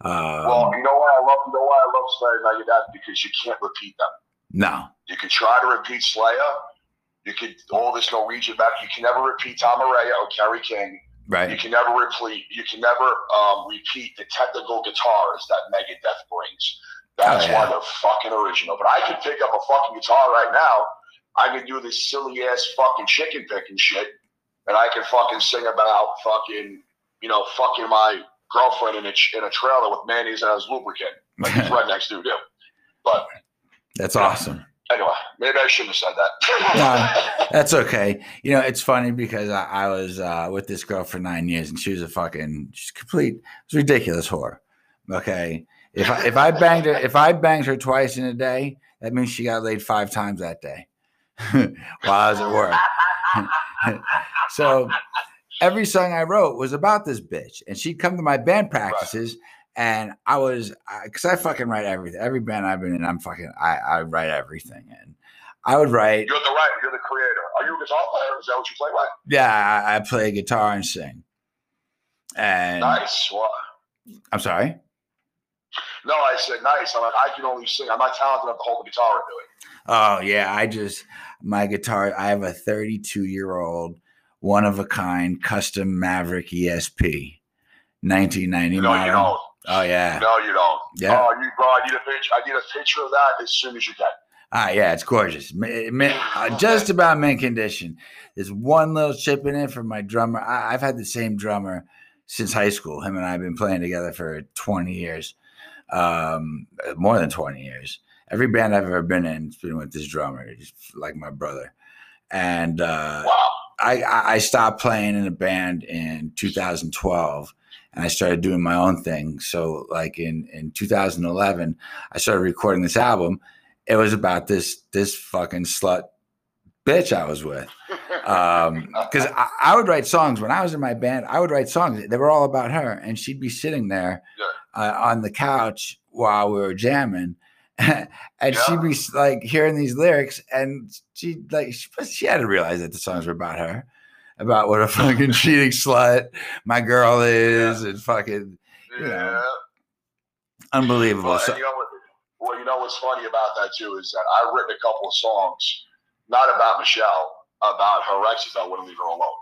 um, Well, you know why I love you know why I love Slayer Megadeth because you can't repeat them. no You can try to repeat Slayer. You could all this Norwegian back. You can never repeat Tom Araya or Kerry King. Right. You can never repeat. You can never um, repeat the technical guitars that Megadeth brings. That's Oh, yeah. why they're fucking original. But I could pick up a fucking guitar right now. I could do this silly ass fucking chicken picking shit, and I can fucking sing about fucking you know fucking my girlfriend in a in a trailer with mayonnaise as lubricant, like these rednecks do do. But that's awesome anyway, maybe I shouldn't have said that. <laughs> no, That's okay. You know, it's funny because I, I was uh, with this girl for nine years, and she was a fucking she's complete, it's ridiculous whore. Okay, if I, if I banged her, if I banged her twice in a day, that means she got laid five times that day <laughs> while I was at work. <laughs> so every song I wrote was about this bitch, and she'd come to my band practices. And I was, because I fucking write everything. Every band I've been in, I'm fucking, I, I write everything. And I would write, You're the writer. You're the creator. Are you a guitar player? Is that what you play with? Yeah, I, I play guitar and sing. And Nice. Well, I'm sorry. no, I said nice. I'm like, I can only sing. I'm not talented enough to hold the guitar and do it. Oh yeah, I just my guitar. I have a 32 year old, one of a kind, custom Maverick ESP, 1990 No, you model. don't. Oh yeah, No, you don't. yeah. Oh, you, bro, I need a picture. I need a picture of that as soon as you can. Ah, yeah, it's gorgeous. Uh, just about mint condition. There's one little chip in it from my drummer. I, I've had the same drummer since high school. Him and I have been playing together for 20 years, um, more than 20 years. Every band I've ever been in has been with this drummer, he's like my brother. And uh, Wow. I, I I stopped playing in a band in 2012 and I started doing my own thing. So like in in 2011, I started recording this album. It was about this this fucking slut bitch I was with. Um, <laughs> because I, I would write songs when I was in my band. I would write songs. They were all about her, and she'd be sitting there uh, on the couch while we were jamming, <laughs> and she'd be like hearing these lyrics, and she like she, she had to realize that the songs were about her, about what a <laughs> fucking cheating slut my girl is, and fucking you yeah. know, unbelievable. Well, So, you know what? Well, you know what's funny about that too is that I've written a couple of songs, not about Michelle, about her exes that wouldn't leave her alone.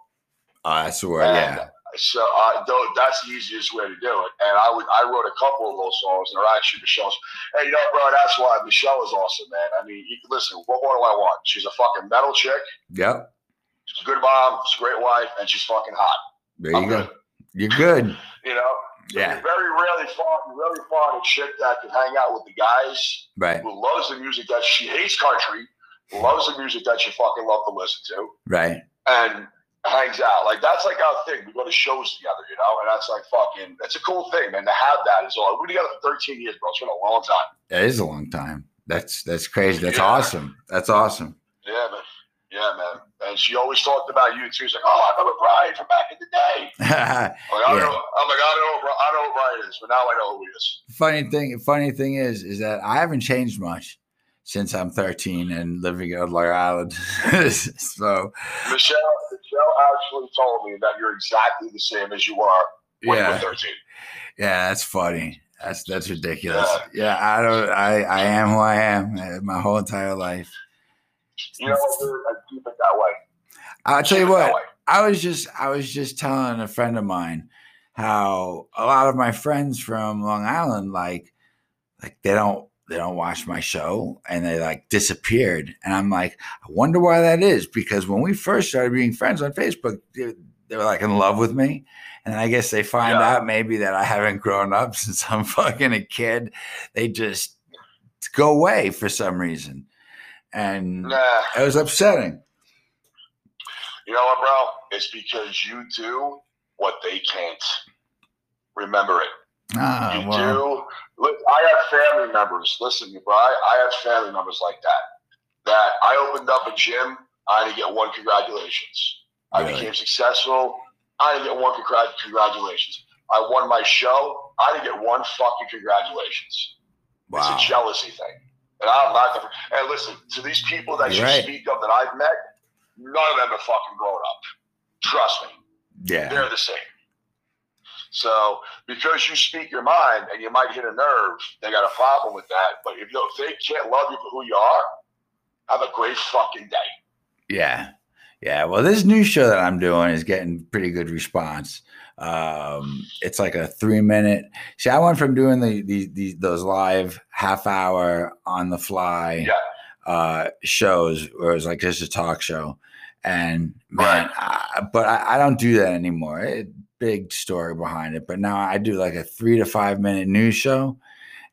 I swear, yeah, So uh, though that's the easiest way to do it. And I would I wrote a couple of those songs, and they're actually Michelle's. Hey, you know, bro, that's why Michelle is awesome, man. I mean, you, listen, what more do I want? She's a fucking metal chick. yep. She's a good mom. She's a great wife, and she's fucking hot. There I'm you go. good. You're good. <laughs> You know. Yeah. You're very rarely find you really find a chick that can hang out with the guys Right. who loves the music that she hates country, loves the music that you fucking love to listen to, Right. and hangs out. Like that's like our thing. We go to shows together, you know, and that's like fucking. It's a cool thing, man. To have that is all. We're together for 13 years, bro. It's been a long time. That is a long time. That's that's crazy. That's Yeah. awesome. That's awesome. Yeah, man. Yeah, man. And she always talked about you too. She's like, "Oh, I remember Brian from back in the day." <laughs> funny Like, I don't Yeah. know. I'm like, I don't know. I know who Brian is, but now I know who he is. Funny thing. Funny thing is, is that I haven't changed much since I'm 13 and living on Long Island. <laughs> so Michelle, Michelle actually told me that you're exactly the same as you are when you were yeah, 13. yeah, that's funny. That's that's ridiculous. Yeah, I don't. I I am who I am uh, my whole entire life. You know? I keep it that way. I'll tell you Keep it that what. I was just I was just telling a friend of mine how a lot of my friends from Long Island like like they don't they don't watch my show and they like disappeared and I'm like I wonder why that is because when we first started being friends on Facebook they, they were like in love with me. And I guess they find Yeah. out maybe that I haven't grown up <laughs> since I'm fucking a kid. They just go away for some reason. And Nah. it was upsetting. You know what, bro? It's because you do what they can't. Remember it. Ah, You well, do. Look, I have family members. Listen, bro. I, I have family members like that. That I opened up a gym. I didn't get one congratulations. I became successful. I didn't get one congrat- congratulations. I won my show. I didn't get one fucking congratulations. wow. It's a jealousy thing. And I'm not the. And listen, to these people that you right. speak of that I've met, none of them have fucking grown up. Trust me. Yeah. They're the same. So because you speak your mind and you might hit a nerve, they got a problem with that. But if, you know, if they can't love you for who you are, have a great fucking day. Yeah. Yeah. Well, this new show that I'm doing is getting pretty good response. Um, it's like a three minute. See, I went from doing the, the, the those live half hour on the fly Yeah. uh, shows where it was like just a talk show. And man, I, but I, I don't do that anymore. It, big story behind it. But now I do like a three to five minute news show,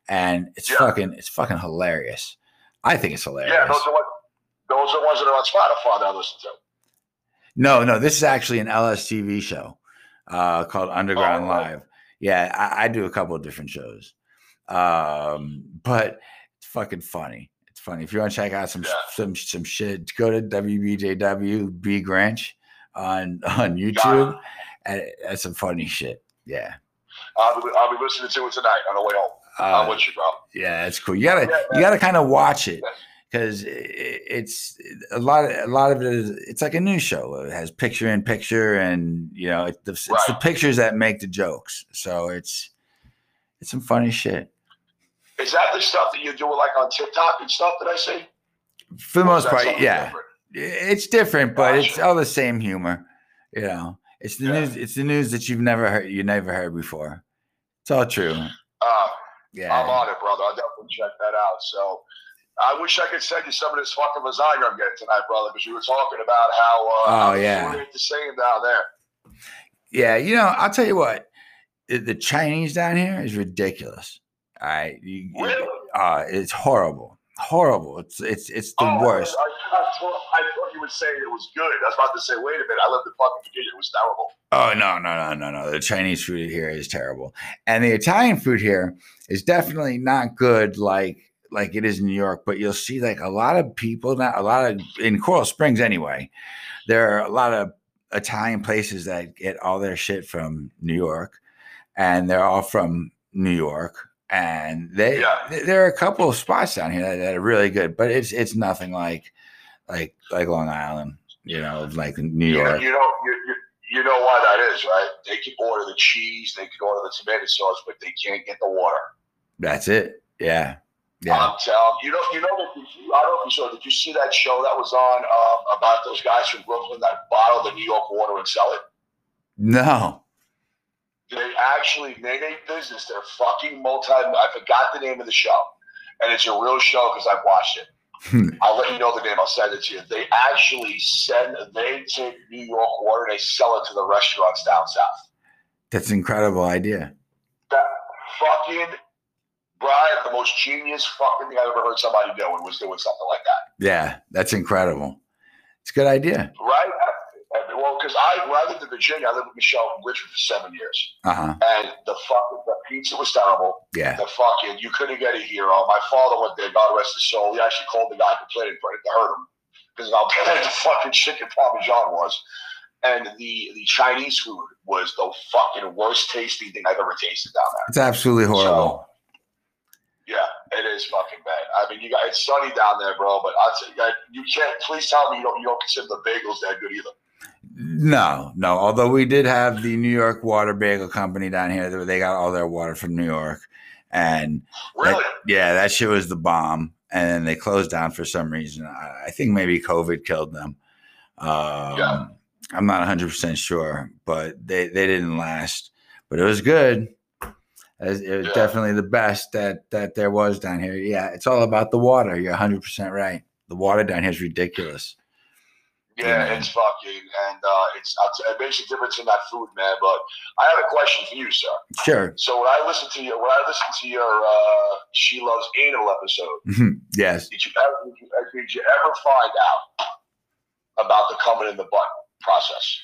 and it's Yeah. fucking it's fucking hilarious. I think it's hilarious. Yeah, those are what those are the ones that are on Spotify that I listen to. No, no, this is actually an LSTV show uh, called Underground Oh, right. Live. Yeah, I, I do a couple of different shows, um, but it's fucking funny. It's funny. If you want to check out some Yeah. some some shit, go to WBJW B Grynch on <laughs> on YouTube. And that's some funny shit. Yeah, I'll be, I'll be listening to it tonight on the way home. I'm uh, with you, bro. yeah, it's cool. You gotta Yeah, you gotta kind of watch it Yeah. Because it's a lot. Of, a lot of it is it's like a news show. It has picture in picture, and you know it's the, it's the pictures that make the jokes. So it's it's some funny shit Is that the stuff that you do like on TikTok and stuff that I see? for the most part. Yeah, different? it's different, but it's all the same humor. You know, it's the Yeah. news. It's the news that you've never heard. You never heard before. It's all true. Uh, Yeah. I'm on it, brother. I'll definitely check that out. So I wish I could send you some of this fucking lasagna I'm getting tonight, brother, because you were talking about how uh, Oh, yeah. the same down there. Yeah, you know, I'll tell you what, the, Chinese down here is ridiculous. All right, you, Really? uh, it's horrible, horrible. It's it's it's the Oh, I- worst. I, I, thought, I thought you would say it was good. I was about to say, wait a minute, I lived in fucking Virginia. It was terrible. Oh no, no, no, no, no. The Chinese food here is terrible, and the Italian food here is definitely not good like like it is in New York. But you'll see like a lot of people now, a lot of in Coral Springs anyway. There are a lot of Italian places that get all their shit from New York, and they're all from New York. And they, Yeah. th- there are a couple of spots down here that, that are really good, but it's it's nothing like like like Long Island, you know, like New You know, York. you know, you, you, you know why that is, right? They can order the cheese, they can order the tomato sauce, but they can't get the water. That's it. Yeah. Yeah. I'm telling you, know, you know that. You, I don't know if you saw. Did you see that show that was on um, about those guys from Brooklyn that bottle the New York water and sell it? No. They actually made a business. They're fucking multi. I forgot the name of the show, and it's a real show because I've watched it. I'll let you know the name. I'll send it to you. They actually send. They take New York water. and They sell it to the restaurants down south. That's an incredible idea. That fucking Brian, the most genius fucking thing I've ever heard somebody doing was doing something like that. Yeah, that's incredible. It's a good idea. Right? Well, because I, when I lived in Virginia, I lived with Michelle in Richmond for seven years, Uh huh. and the fucking the pizza was terrible. Yeah. The fucking you couldn't get a hero. My father went there, God rest his soul. He actually called the guy complaining for it to hurt him because of how <laughs> bad the fucking chicken parmesan was. And the the Chinese food was the fucking worst tasting thing I've ever tasted down there. It's absolutely horrible. Yeah, it is fucking bad. I mean, you got it's sunny down there, bro. But I'll tell you, you can't. Please tell me you don't you don't consider the bagels that good either. No, no. Although we did have the New York Water Bagel Company down here, they- got all their water from New York, and that- Really? yeah, that shit was the bomb. And then they closed down for some reason. I, I think maybe COVID killed them. Um, Yeah. I'm not 100 percent sure, but they they didn't last. But it was good. It was, it was Yeah. definitely the best that that there was down here. Yeah, it's all about the water. You're 100 percent right. The water down here is ridiculous. Yeah, Yeah. it's fucking, and uh, it's it makes a difference in that food, man. But I have a question for you, sir. Sure. So when I listen to your when I listen to your uh, "She Loves Anal" episode, yes. did you ever did you, uh, did you ever find out about the coming in the butt process?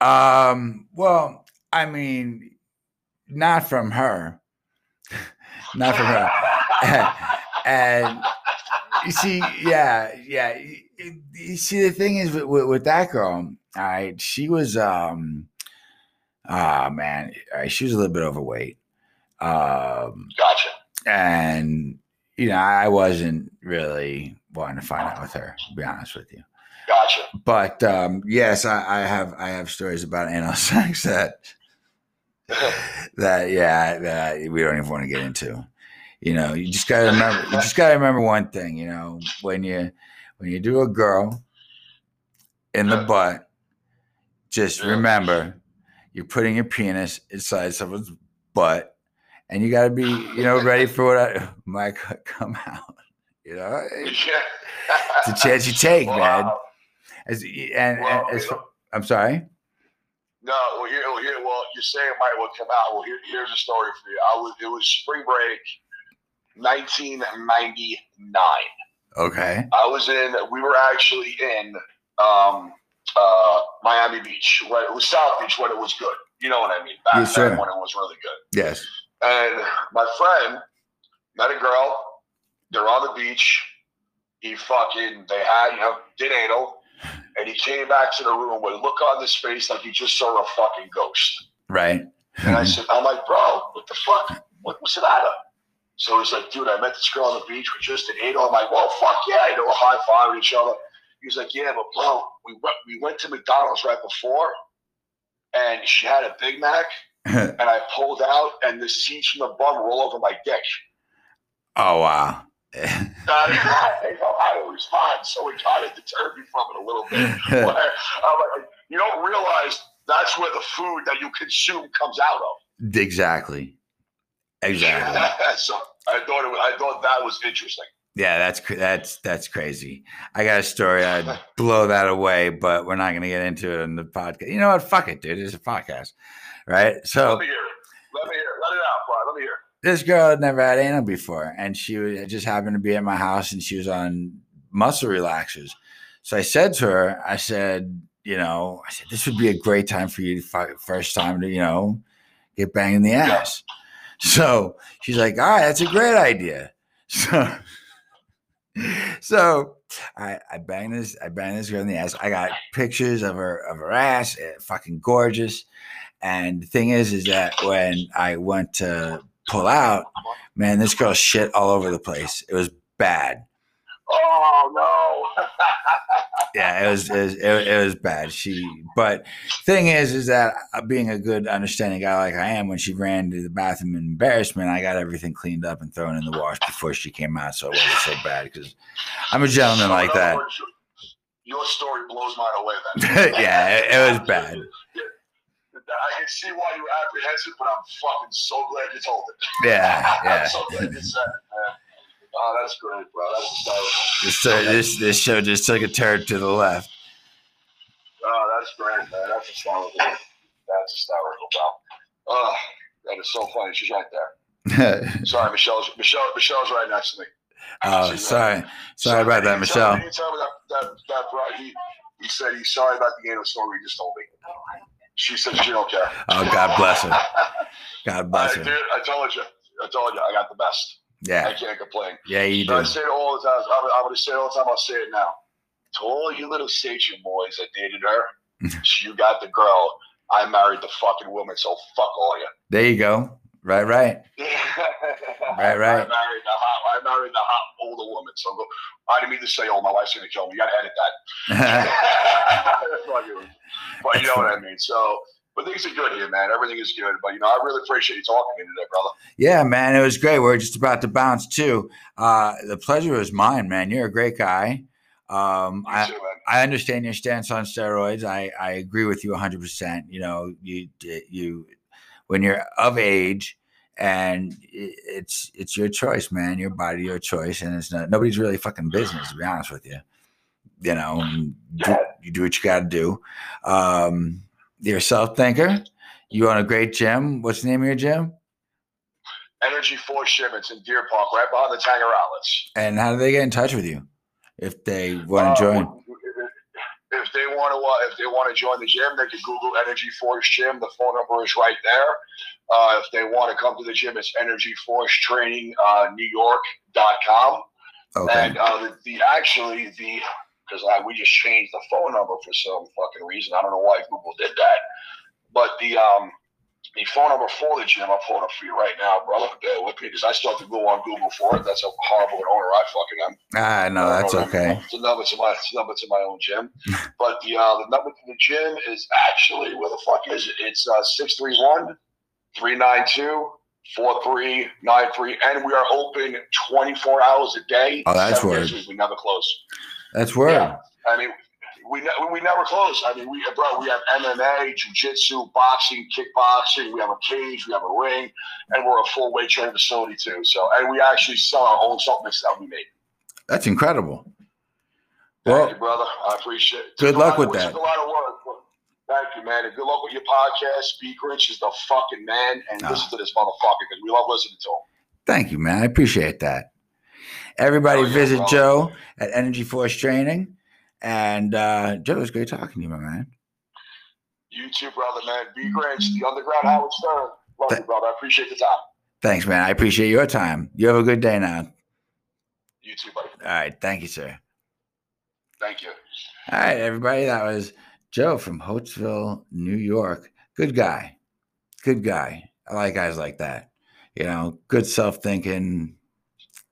Um, well, I mean, not from her. not from her. <laughs> and you see, yeah, yeah. You, see, the thing is with, with, with that girl, all right, she was, um, ah, man, all right, she was a little bit overweight. Um, Gotcha. and, you know, I wasn't really wanting to find out with her, to be honest with you. Gotcha. But um, yes, I, I have I have stories about anal <laughs> sex that <laughs> that yeah that we don't even want to get into. You know, you just gotta remember. You just gotta remember one thing. You know, when you when you do a girl in the butt, just remember you're putting your penis inside someone's butt, and you gotta be you know ready for what I, <laughs> might <laughs> come out. You know, it's a chance you take, man. As, and, and as, you fa- know- I'm sorry. No, well, here, well, here, well, you're saying it might well come out. Well, here, here's a story for you. I was, it was spring break, 1999. Okay. I was in. We were actually in um, uh, Miami Beach. When it was South Beach when it was good. You know what I mean? Back Yes, then sir. when it was really good. Yes. And my friend met a girl. They're on the beach. He fucking, they had, you know, did anal. And he came back to the room with a look on his face like he just saw a fucking ghost. Right. And I <laughs> said, I'm like, bro, what the fuck? What was it out? So he's like, dude, I met this girl on the beach. We just anal. I'm like, well, fuck yeah. You know, high five each other. He's like, yeah, but bro, we went, we went to McDonald's right before and she had a Big Mac <laughs> and I pulled out and the seeds from the bun roll over my dick. oh wow. <laughs> I know how to respond, so it kind of deterred me from it a little bit. <laughs> But uh, I'm uh, you don't realize that's where the food that you consume comes out of. exactly. Exactly. <laughs> so I thought it, was- I thought that was interesting. Yeah, that's that's that's crazy. I got a story. I'd blow that away, but we're not going to get into it in the podcast. You know what? Fuck it, dude. It's a podcast, right? So Let me hear it. Let me hear it. Let it out, Brian. Let me hear it. This girl had never had anal before, and she just happened to be at my house, and she was on muscle relaxers. So I said to her, I said, you know, I said this would be a great time for you to first time to, you know, get banged in the ass. So she's like, all right, that's a great idea. <laughs> So, so I I banged this I banged this girl in the ass. I got pictures of her of her ass, eh, fucking gorgeous. And the thing is, is that when I went to pull out, man, this girl shit all over the place. It was bad. Oh no! <laughs> Yeah, it was it was, it, it was bad. She, but thing is, is that uh, being a good, understanding guy like I am, when she ran to the bathroom in embarrassment, I got everything cleaned up and thrown in the wash before she came out, so it wasn't so bad. Because I'm a gentleman So, like that. words, your story blows mine away. Then <laughs> yeah, it, it was bad. I can see why you were apprehensive, but I'm fucking so glad you told it. <laughs> Yeah, yeah. So glad you said it, man. Oh, that's great, bro. That's. This uh, this this show just took a turn to the left. Oh, that's great, man. That's hysterical. That's hysterical, bro. Oh, that is so funny. She's right there. <laughs> Sorry, Michelle's Michelle. Michelle's right next to me. Oh, sorry, sorry about that, tell- Michelle. Can you tell me that that he he said he's sorry about the anal story he just told me. She said she don't care. Oh, God bless her. God bless her. dude, I told you. I told you. I got the best. Yeah. I can't complain. yeah, you do. I say it all the time. I'm, I'm going to say it all the time. I'll say it now. To all you little station boys that dated her, <laughs> you got the girl. I married the fucking woman, so fuck all you. There you go. Right, <laughs> right. right, right. I married the hot. I married the hot older woman. So go, I didn't mean to say, "Oh, my wife's gonna kill me." You gotta edit that. <laughs> but you know what I mean. So, but things are good here, man. Everything is good. But you know, I really appreciate you talking to me today, brother. yeah, man, it was great. We're just about to bounce too. Uh, the pleasure was mine, man. You're a great guy. Um, I, too. I understand your stance on steroids. I, I agree with you 100%. You know, you you when you're of age and it's it's your choice, man. Your body, your choice, and it's not nobody's really fucking business to be honest with you. You know, <laughs> do, You do what you got to do. Um, you're a self thinker. You own a great gym. What's the name of your gym? Energy Force Gym. It's in Deer Park, right behind the Tanger outlets. And how do they get in touch with you if they want to Uh, join? If they want to, uh, if they want to join the gym, they can Google Energy Force Gym. The phone number is right there. Uh, if they want to come to the gym, it's Energy Force Training uh, New York.com. Okay. And uh, the, the actually the because we just changed the phone number for some fucking reason. I don't know why Google did that. But the um the phone number for the gym, I'll pull it up for you right now, brother. Bear with me because I still have to go on Google for it. That's a horrible owner I fucking am. Ah, no, that's okay. It's a number to my it's a number to my own gym. <laughs> but the uh, the number to the gym is actually where the fuck is it? It's uh 631 392 4393 and we are open 24 hours a day. Oh, that's seven days word. a week. We never close. That's where. Yeah. I mean, we ne- we never close. I mean, we bro, we have MMA, jujitsu, boxing, kickboxing. We have a cage, we have a ring, and we're a full weight training facility too. So, and we actually sell our own supplements that we make. That's incredible. Thank Well, you, brother. I appreciate it. good luck with it that. A lot of work. Thank you, man. And good luck with your podcast. B Grynch is the fucking man, and Ah. listen to this motherfucker because we love listening to him. thank you, man. I appreciate that. Everybody Oh, yeah, visit bro. Joe at Energy Force Training. And uh, Joe, it was great talking to you, my man. You too, brother, man. B Grynch, the underground Howard Stern. Love Th- you, brother. I appreciate the time. Thanks, man. I appreciate your time. You have a good day now. You too, buddy. All right. Thank you, sir. Thank you. All right, everybody. That was Joe from Holtsville, New York. Good guy. Good guy. I like guys like that. You know, good self thinking,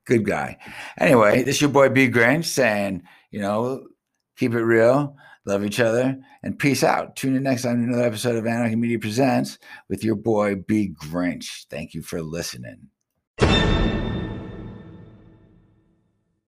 good guy. Anyway, this is your boy B Grynch saying, you know, keep it real, love each other, and peace out. Tune in next time to another episode of Anarchy Media Presents with your boy B Grynch. Thank you for listening.